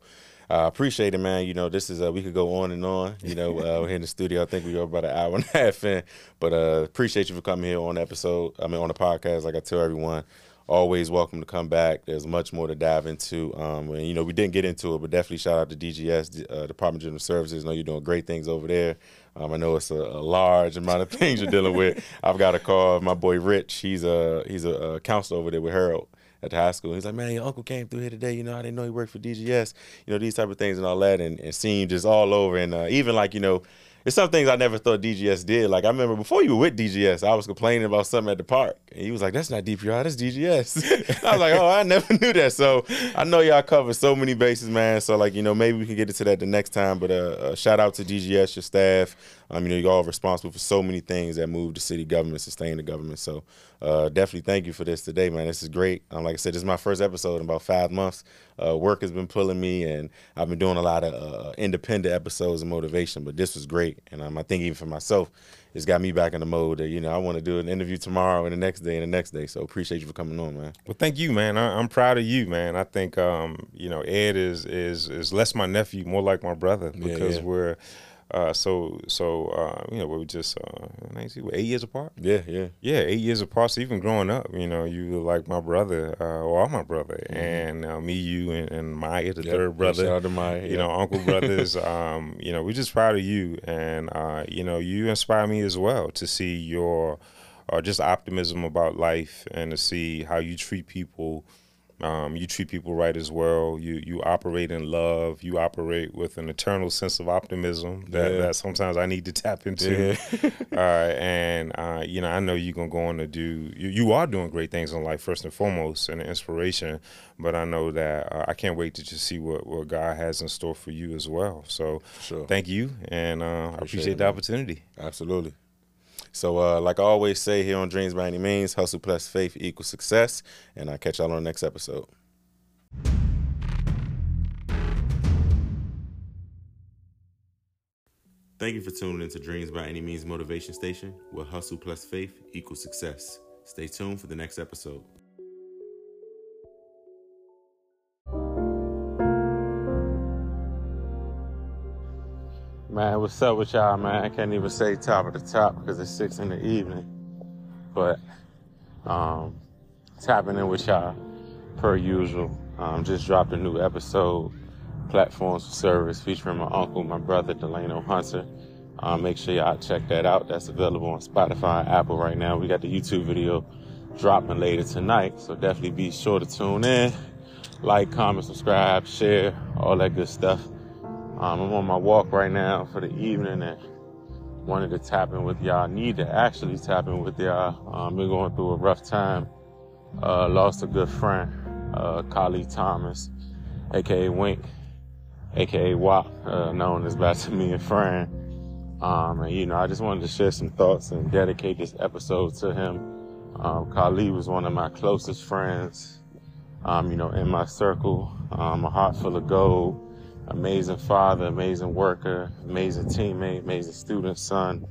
Speaker 2: I uh, appreciate it, man. You know, this is uh, we could go on and on. You know, uh, we're here in the studio. I think we are about an hour and a half in, but uh, appreciate you for coming here on the episode. I mean, on the podcast. Like I tell everyone, always welcome to come back. There's much more to dive into. Um, and, you know, we didn't get into it, but definitely shout out to DGS, uh, Department of General Services. I know you're doing great things over there. Um, I know it's a, a, large amount of things you're dealing with. I've got a call my boy Rich. He's a he's a, a counselor over there with Harold at the high school. He's like, man, your uncle came through here today. You know, I didn't know he worked for DGS. You know, these type of things and all that, and, and seeing just all over. And uh, even like you know, it's some things I never thought DGS did. Like I remember before you were with DGS, I was complaining about something at the park, and he was like, "That's not DPR, that's DGS." I was like, "Oh, I never knew that." So I know y'all cover so many bases, man. So like you know, maybe we can get into that the next time. But uh, uh shout out to DGS, your staff. Um, you know, you're all responsible for so many things that move the city government, sustain the government. So uh, definitely thank you for this today, man. This is great. Um, like I said, this is my first episode in about five months. Uh, work has been pulling me, and I've been doing a lot of uh, independent episodes of motivation. But this was great, and um, I think even for myself, it's got me back in the mode that you know I want to do an interview tomorrow and the next day and the next day. So appreciate you for coming on, man.
Speaker 1: Well, thank you, man. I, am proud of you, man. I think um, you know Ed is is is less my nephew, more like my brother because yeah, yeah. we're uh, so so uh, you know we were just uh, eight years apart.
Speaker 2: Yeah, yeah,
Speaker 1: yeah, eight years apart. So even growing up, you know, you were like my brother, uh, or my brother, mm-hmm. and uh, me, you, and, and Maya, the yep. third brother.
Speaker 2: Shout out to Maya.
Speaker 1: You know, uncle brothers. um, you know, we're just proud of you, and uh, you know, you inspire me as well to see your uh, just optimism about life and to see how you treat people um, you treat people right as well. You you operate in love. You operate with an eternal sense of optimism that, yeah. that sometimes I need to tap into. Yeah. uh, and uh, you know, I know you're gonna go on to do. You, you, are doing great things in life first and foremost, and an inspiration. But I know that uh, I can't wait to just see what, what God has in store for you as well. So sure. thank you, and uh, appreciate I appreciate the opportunity.
Speaker 2: Absolutely. So, uh, like I always say here on Dreams by Any Means, hustle plus faith equals success. And I'll catch y'all on the next episode. Thank you for tuning into Dreams by Any Means Motivation Station, where hustle plus faith equals success. Stay tuned for the next episode. Man, what's up with y'all, man? I can't even say top of the top because it's six in the evening. But um, tapping in with y'all per usual. Um, just dropped a new episode, Platforms for Service, featuring my uncle, my brother, Delano Hunter. Um, make sure y'all check that out. That's available on Spotify Apple right now. We got the YouTube video dropping later tonight, so definitely be sure to tune in. Like, comment, subscribe, share, all that good stuff. Um, I'm on my walk right now for the evening and wanted to tap in with y'all. Need to actually tap in with y'all. Um, been going through a rough time. Uh, lost a good friend, uh, Khalid Thomas, aka Wink, aka WAP, uh, known as Back to Me and Fran. Um, and you know, I just wanted to share some thoughts and dedicate this episode to him. Um, was one of my closest friends, um, you know, in my circle. Um, a heart full of gold amazing father, amazing worker, amazing teammate, amazing student, son,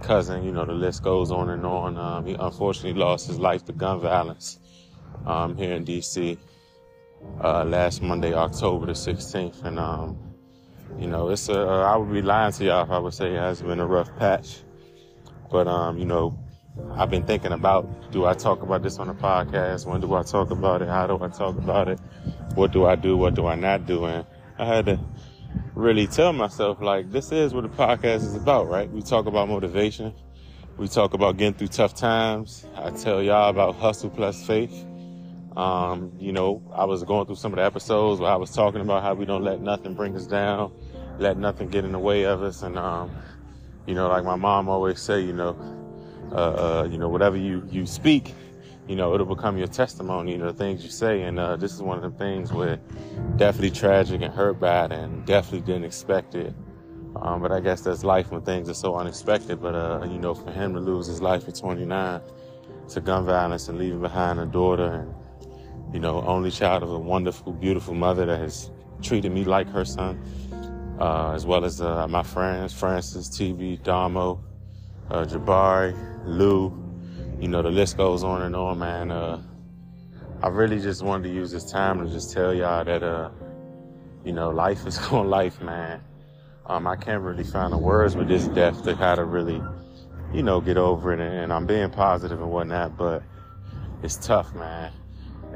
Speaker 2: cousin. You know, the list goes on and on. Um, he unfortunately lost his life to gun violence um, here in D.C. Uh, last Monday, October the 16th, and um, you know, it's a. Uh, I would be lying to y'all if I would say it has been a rough patch, but um, you know, I've been thinking about do I talk about this on the podcast? When do I talk about it? How do I talk about it? What do I do? What do I not do? And I had to really tell myself like this is what the podcast is about, right? We talk about motivation. We talk about getting through tough times. I tell y'all about hustle plus faith. Um, you know, I was going through some of the episodes where I was talking about how we don't let nothing bring us down, let nothing get in the way of us, and um, you know, like my mom always say, you know, uh, uh, you know, whatever you you speak, you know, it'll become your testimony, the things you say. And uh, this is one of the things where definitely tragic and hurt bad and definitely didn't expect it. Um, but I guess that's life when things are so unexpected. But, uh, you know, for him to lose his life at 29 to gun violence and leaving behind a daughter and, you know, only child of a wonderful, beautiful mother that has treated me like her son, uh, as well as uh, my friends, Francis, TV, Damo, uh, Jabari, Lou, you know, the list goes on and on, man. Uh, I really just wanted to use this time to just tell y'all that, uh, you know, life is going life, man. Um, I can't really find the words with this death to how to really, you know, get over it. And, and I'm being positive and whatnot, but it's tough, man.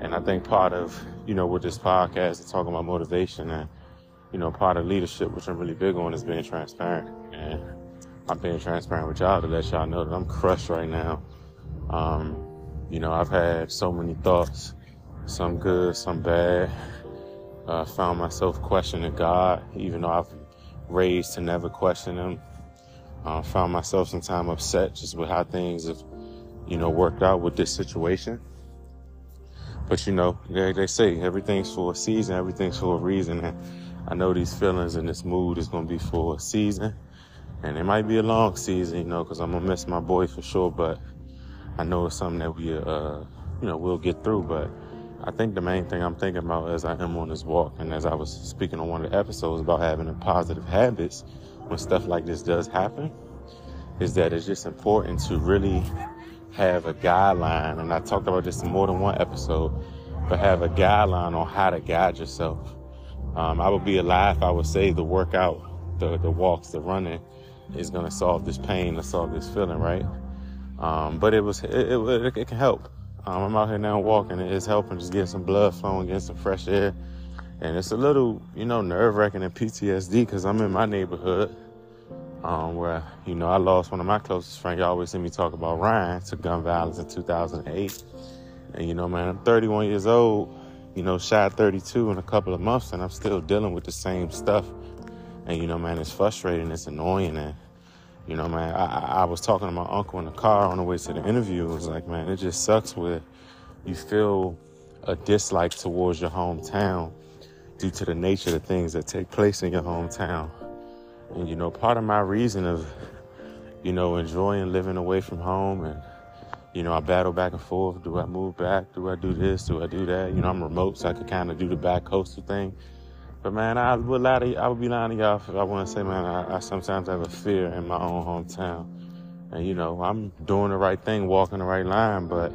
Speaker 2: And I think part of, you know, with this podcast is talking about motivation and, you know, part of leadership, which I'm really big on, is being transparent. And I'm being transparent with y'all to let y'all know that I'm crushed right now. Um, you know, I've had so many thoughts, some good, some bad. Uh, found myself questioning God, even though I've raised to never question Him. Uh, found myself sometimes upset just with how things have, you know, worked out with this situation. But you know, they, they say everything's for a season, everything's for a reason. And I know these feelings and this mood is going to be for a season. And it might be a long season, you know, because I'm going to miss my boy for sure. But I know it's something that we, uh, you know, we'll get through. But I think the main thing I'm thinking about as I am on this walk, and as I was speaking on one of the episodes about having a positive habits when stuff like this does happen, is that it's just important to really have a guideline. And I talked about this in more than one episode, but have a guideline on how to guide yourself. Um, I would be alive. I would say the workout, the the walks, the running, is going to solve this pain, to solve this feeling, right? Um, but it was it, it, it can help. Um, I'm out here now walking. It's helping just get some blood flowing, get some fresh air. And it's a little, you know, nerve wracking and PTSD because I'm in my neighborhood um, where, you know, I lost one of my closest friends. You always see me talk about Ryan to gun violence in 2008. And, you know, man, I'm 31 years old, you know, shy 32 in a couple of months, and I'm still dealing with the same stuff. And, you know, man, it's frustrating, it's annoying. And, you know, man, I, I was talking to my uncle in the car on the way to the interview. It was like, man, it just sucks where you feel a dislike towards your hometown due to the nature of the things that take place in your hometown. And, you know, part of my reason of, you know, enjoying living away from home and, you know, I battle back and forth. Do I move back? Do I do this? Do I do that? You know, I'm remote, so I could kind of do the back coastal thing. But man, I would lie to, I would be lying to y'all if I to say, man, I, I sometimes have a fear in my own hometown. And you know, I'm doing the right thing, walking the right line, but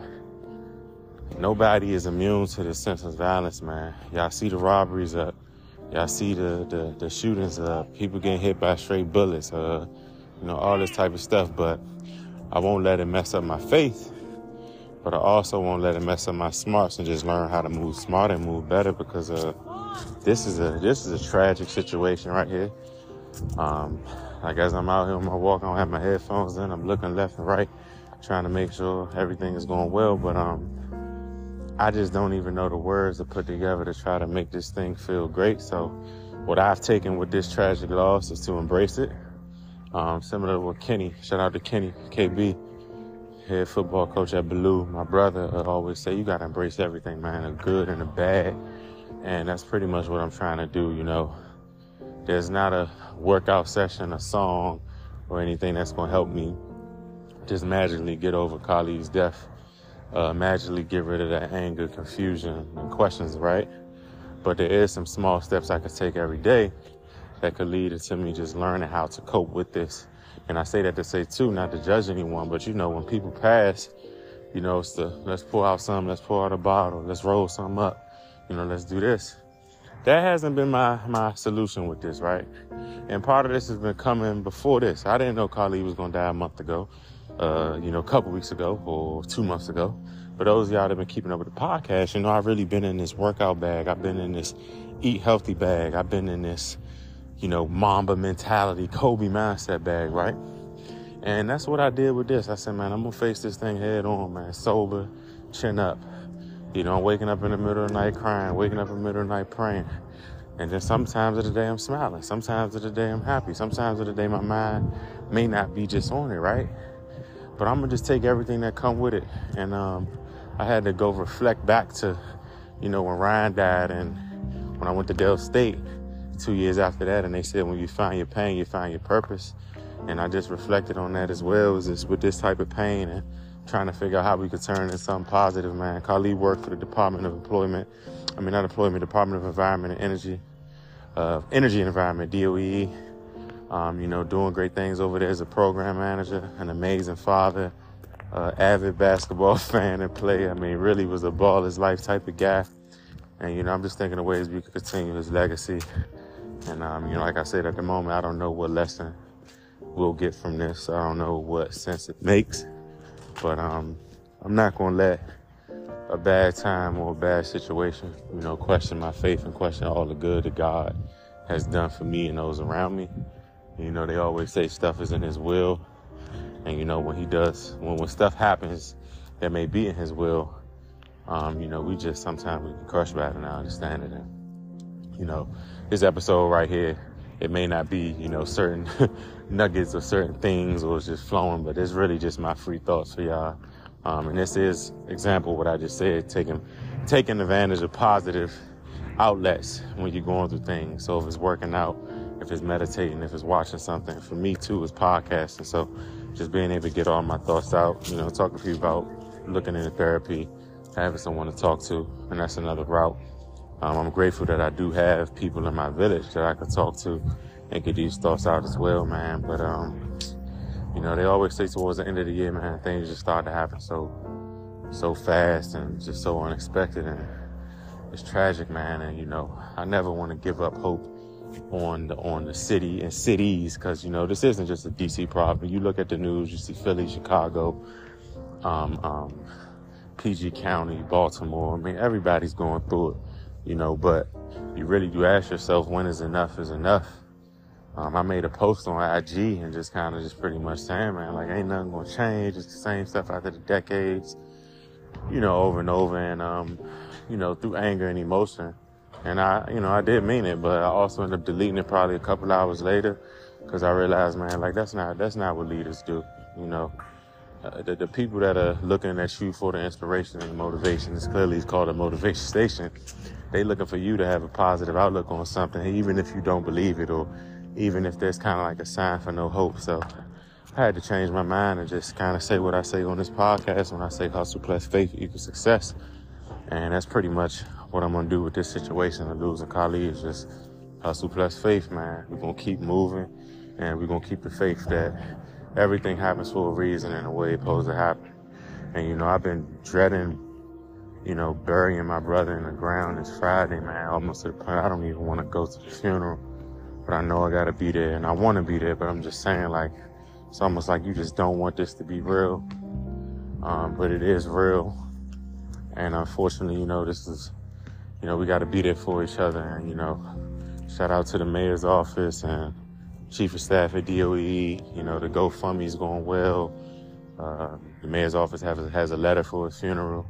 Speaker 2: nobody is immune to the sense of violence, man. Y'all see the robberies up. Y'all see the, the, the shootings up. People getting hit by straight bullets, uh, you know, all this type of stuff. But I won't let it mess up my faith. But I also won't let it mess up my smarts and just learn how to move smart and move better because uh this is a this is a tragic situation right here. Um, I guess I'm out here on my walk. I don't have my headphones in. I'm looking left and right, trying to make sure everything is going well. But um, I just don't even know the words to put together to try to make this thing feel great. So, what I've taken with this tragic loss is to embrace it. Um, similar to what Kenny, shout out to Kenny KB, head football coach at Blue. My brother always say, "You gotta embrace everything, man, a good and a bad." And that's pretty much what I'm trying to do, you know. There's not a workout session, a song, or anything that's going to help me just magically get over Khalid's death, uh, magically get rid of that anger, confusion, and questions, right? But there is some small steps I could take every day that could lead to me just learning how to cope with this. And I say that to say too, not to judge anyone, but you know, when people pass, you know, it's the let's pour out some, let's pour out a bottle, let's roll some up you know, let's do this. That hasn't been my my solution with this, right? And part of this has been coming before this. I didn't know Khalid was gonna die a month ago, uh, you know, a couple weeks ago or two months ago. But those of y'all that have been keeping up with the podcast, you know, I've really been in this workout bag. I've been in this eat healthy bag. I've been in this, you know, Mamba mentality, Kobe mindset bag, right? And that's what I did with this. I said, man, I'm gonna face this thing head on, man. Sober, chin up. You know, I'm waking up in the middle of the night crying, waking up in the middle of the night praying. And then sometimes of the day I'm smiling. Sometimes of the day I'm happy. Sometimes of the day my mind may not be just on it, right? But I'm gonna just take everything that come with it. And um, I had to go reflect back to, you know, when Ryan died and when I went to Del State two years after that, and they said when you find your pain, you find your purpose. And I just reflected on that as well, is with this type of pain and trying to figure out how we could turn into something positive, man. Khalid worked for the Department of Employment, I mean, not employment, Department of Environment and Energy, uh, Energy and Environment, DOE. Um, you know, doing great things over there as a program manager, an amazing father, uh, avid basketball fan and player. I mean, really was a ball his life type of guy. And, you know, I'm just thinking of ways we could continue his legacy. And, um, you know, like I said, at the moment, I don't know what lesson we'll get from this. I don't know what sense it makes. But um, I'm not gonna let a bad time or a bad situation, you know, question my faith and question all the good that God has done for me and those around me. You know, they always say stuff is in His will, and you know when He does, when when stuff happens that may be in His will, um, you know, we just sometimes we can crush by it and I understand it. And you know, this episode right here, it may not be you know certain nuggets or certain things or it's just flowing, but it's really just my free thoughts for y'all. Um, and this is example what I just said, taking taking advantage of positive outlets when you're going through things. So if it's working out, if it's meditating, if it's watching something, for me too, it's podcasting. So just being able to get all my thoughts out, you know, talking to people about looking into therapy, having someone to talk to, and that's another route. Um, I'm grateful that I do have people in my village that I can talk to and get these thoughts out as well, man. But um, you know, they always say towards the end of the year, man, things just start to happen so so fast and just so unexpected and it's tragic, man. And you know, I never want to give up hope on the on the city and cities because you know this isn't just a DC problem. You look at the news, you see Philly, Chicago, um, um, PG County, Baltimore. I mean, everybody's going through it, you know. But you really do ask yourself, when is enough is enough? Um, I made a post on IG and just kind of just pretty much saying, man, like ain't nothing gonna change. It's the same stuff after the decades, you know, over and over. And um, you know, through anger and emotion. And I, you know, I did mean it, but I also ended up deleting it probably a couple hours later because I realized, man, like that's not that's not what leaders do. You know, uh, the, the people that are looking at you for the inspiration and the motivation is clearly it's called a motivation station. They looking for you to have a positive outlook on something, even if you don't believe it, or even if there's kind of like a sign for no hope. So I had to change my mind and just kind of say what I say on this podcast when I say hustle plus faith equals success. And that's pretty much what I'm gonna do with this situation of losing Kali is just hustle plus faith, man. We're gonna keep moving and we're gonna keep the faith that everything happens for a reason and the way it's supposed to happen. And you know, I've been dreading, you know, burying my brother in the ground this Friday, man, almost to the point I don't even want to go to the funeral. But I know I gotta be there and I wanna be there, but I'm just saying like it's almost like you just don't want this to be real. Um, but it is real and unfortunately, you know, this is, you know, we got to be there for each other. And, you know, shout out to the mayor's office and chief of staff at DOE. You know, the GoFundMe is going well. Uh, the mayor's office has, has a letter for his funeral.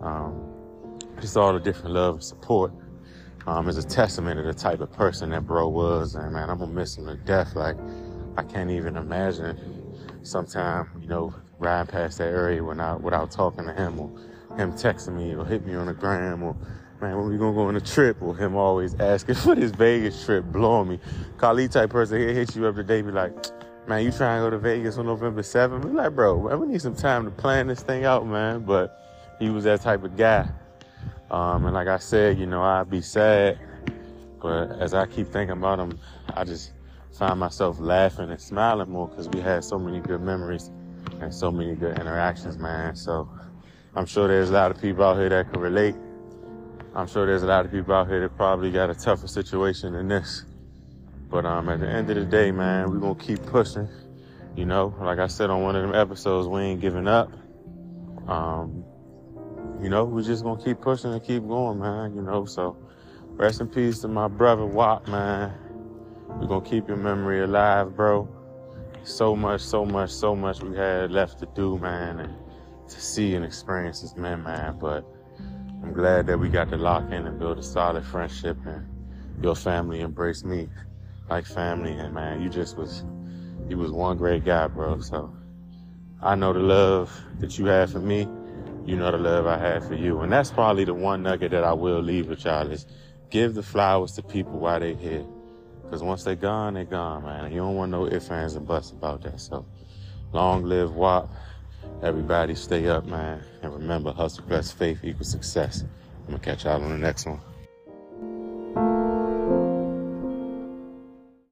Speaker 2: Um, just all the different love and support um, is a testament to the type of person that bro was. And man, I'm gonna miss him to death. Like, I can't even imagine sometime, you know, riding past that area without, without talking to him or him texting me or hit me on the gram or man, when we gonna go on a trip or him always asking for this Vegas trip, blowing me. Kali type person, he'll hit you up today, be like, man, you trying to go to Vegas on November 7th? Be like, bro, man, we need some time to plan this thing out, man. But he was that type of guy. Um, and like I said, you know, I'd be sad. But as I keep thinking about him, I just find myself laughing and smiling more because we had so many good memories and so many good interactions, man. So I'm sure there's a lot of people out here that can relate. I'm sure there's a lot of people out here that probably got a tougher situation than this. But um, at the end of the day, man, we're gonna keep pushing. You know, like I said on one of them episodes, we ain't giving up. Um, you know, we're just gonna keep pushing and keep going, man. You know, so rest in peace to my brother Wop, man. We're gonna keep your memory alive, bro. So much, so much, so much we had left to do, man. And to see and experience as men, man. But I'm glad that we got to lock in and build a solid friendship and your family embraced me like family. And man, you just was, you was one great guy, bro. So I know the love that you had for me. You know the love I had for you. And that's probably the one nugget that I will leave with y'all is give the flowers to people while they here. Cause once they gone, they gone, man. You don't want no ifs, ands, and buts about that. So long live WAP. Everybody stay up, man. And remember, hustle plus faith equals success. I'm to catch y'all on the next one.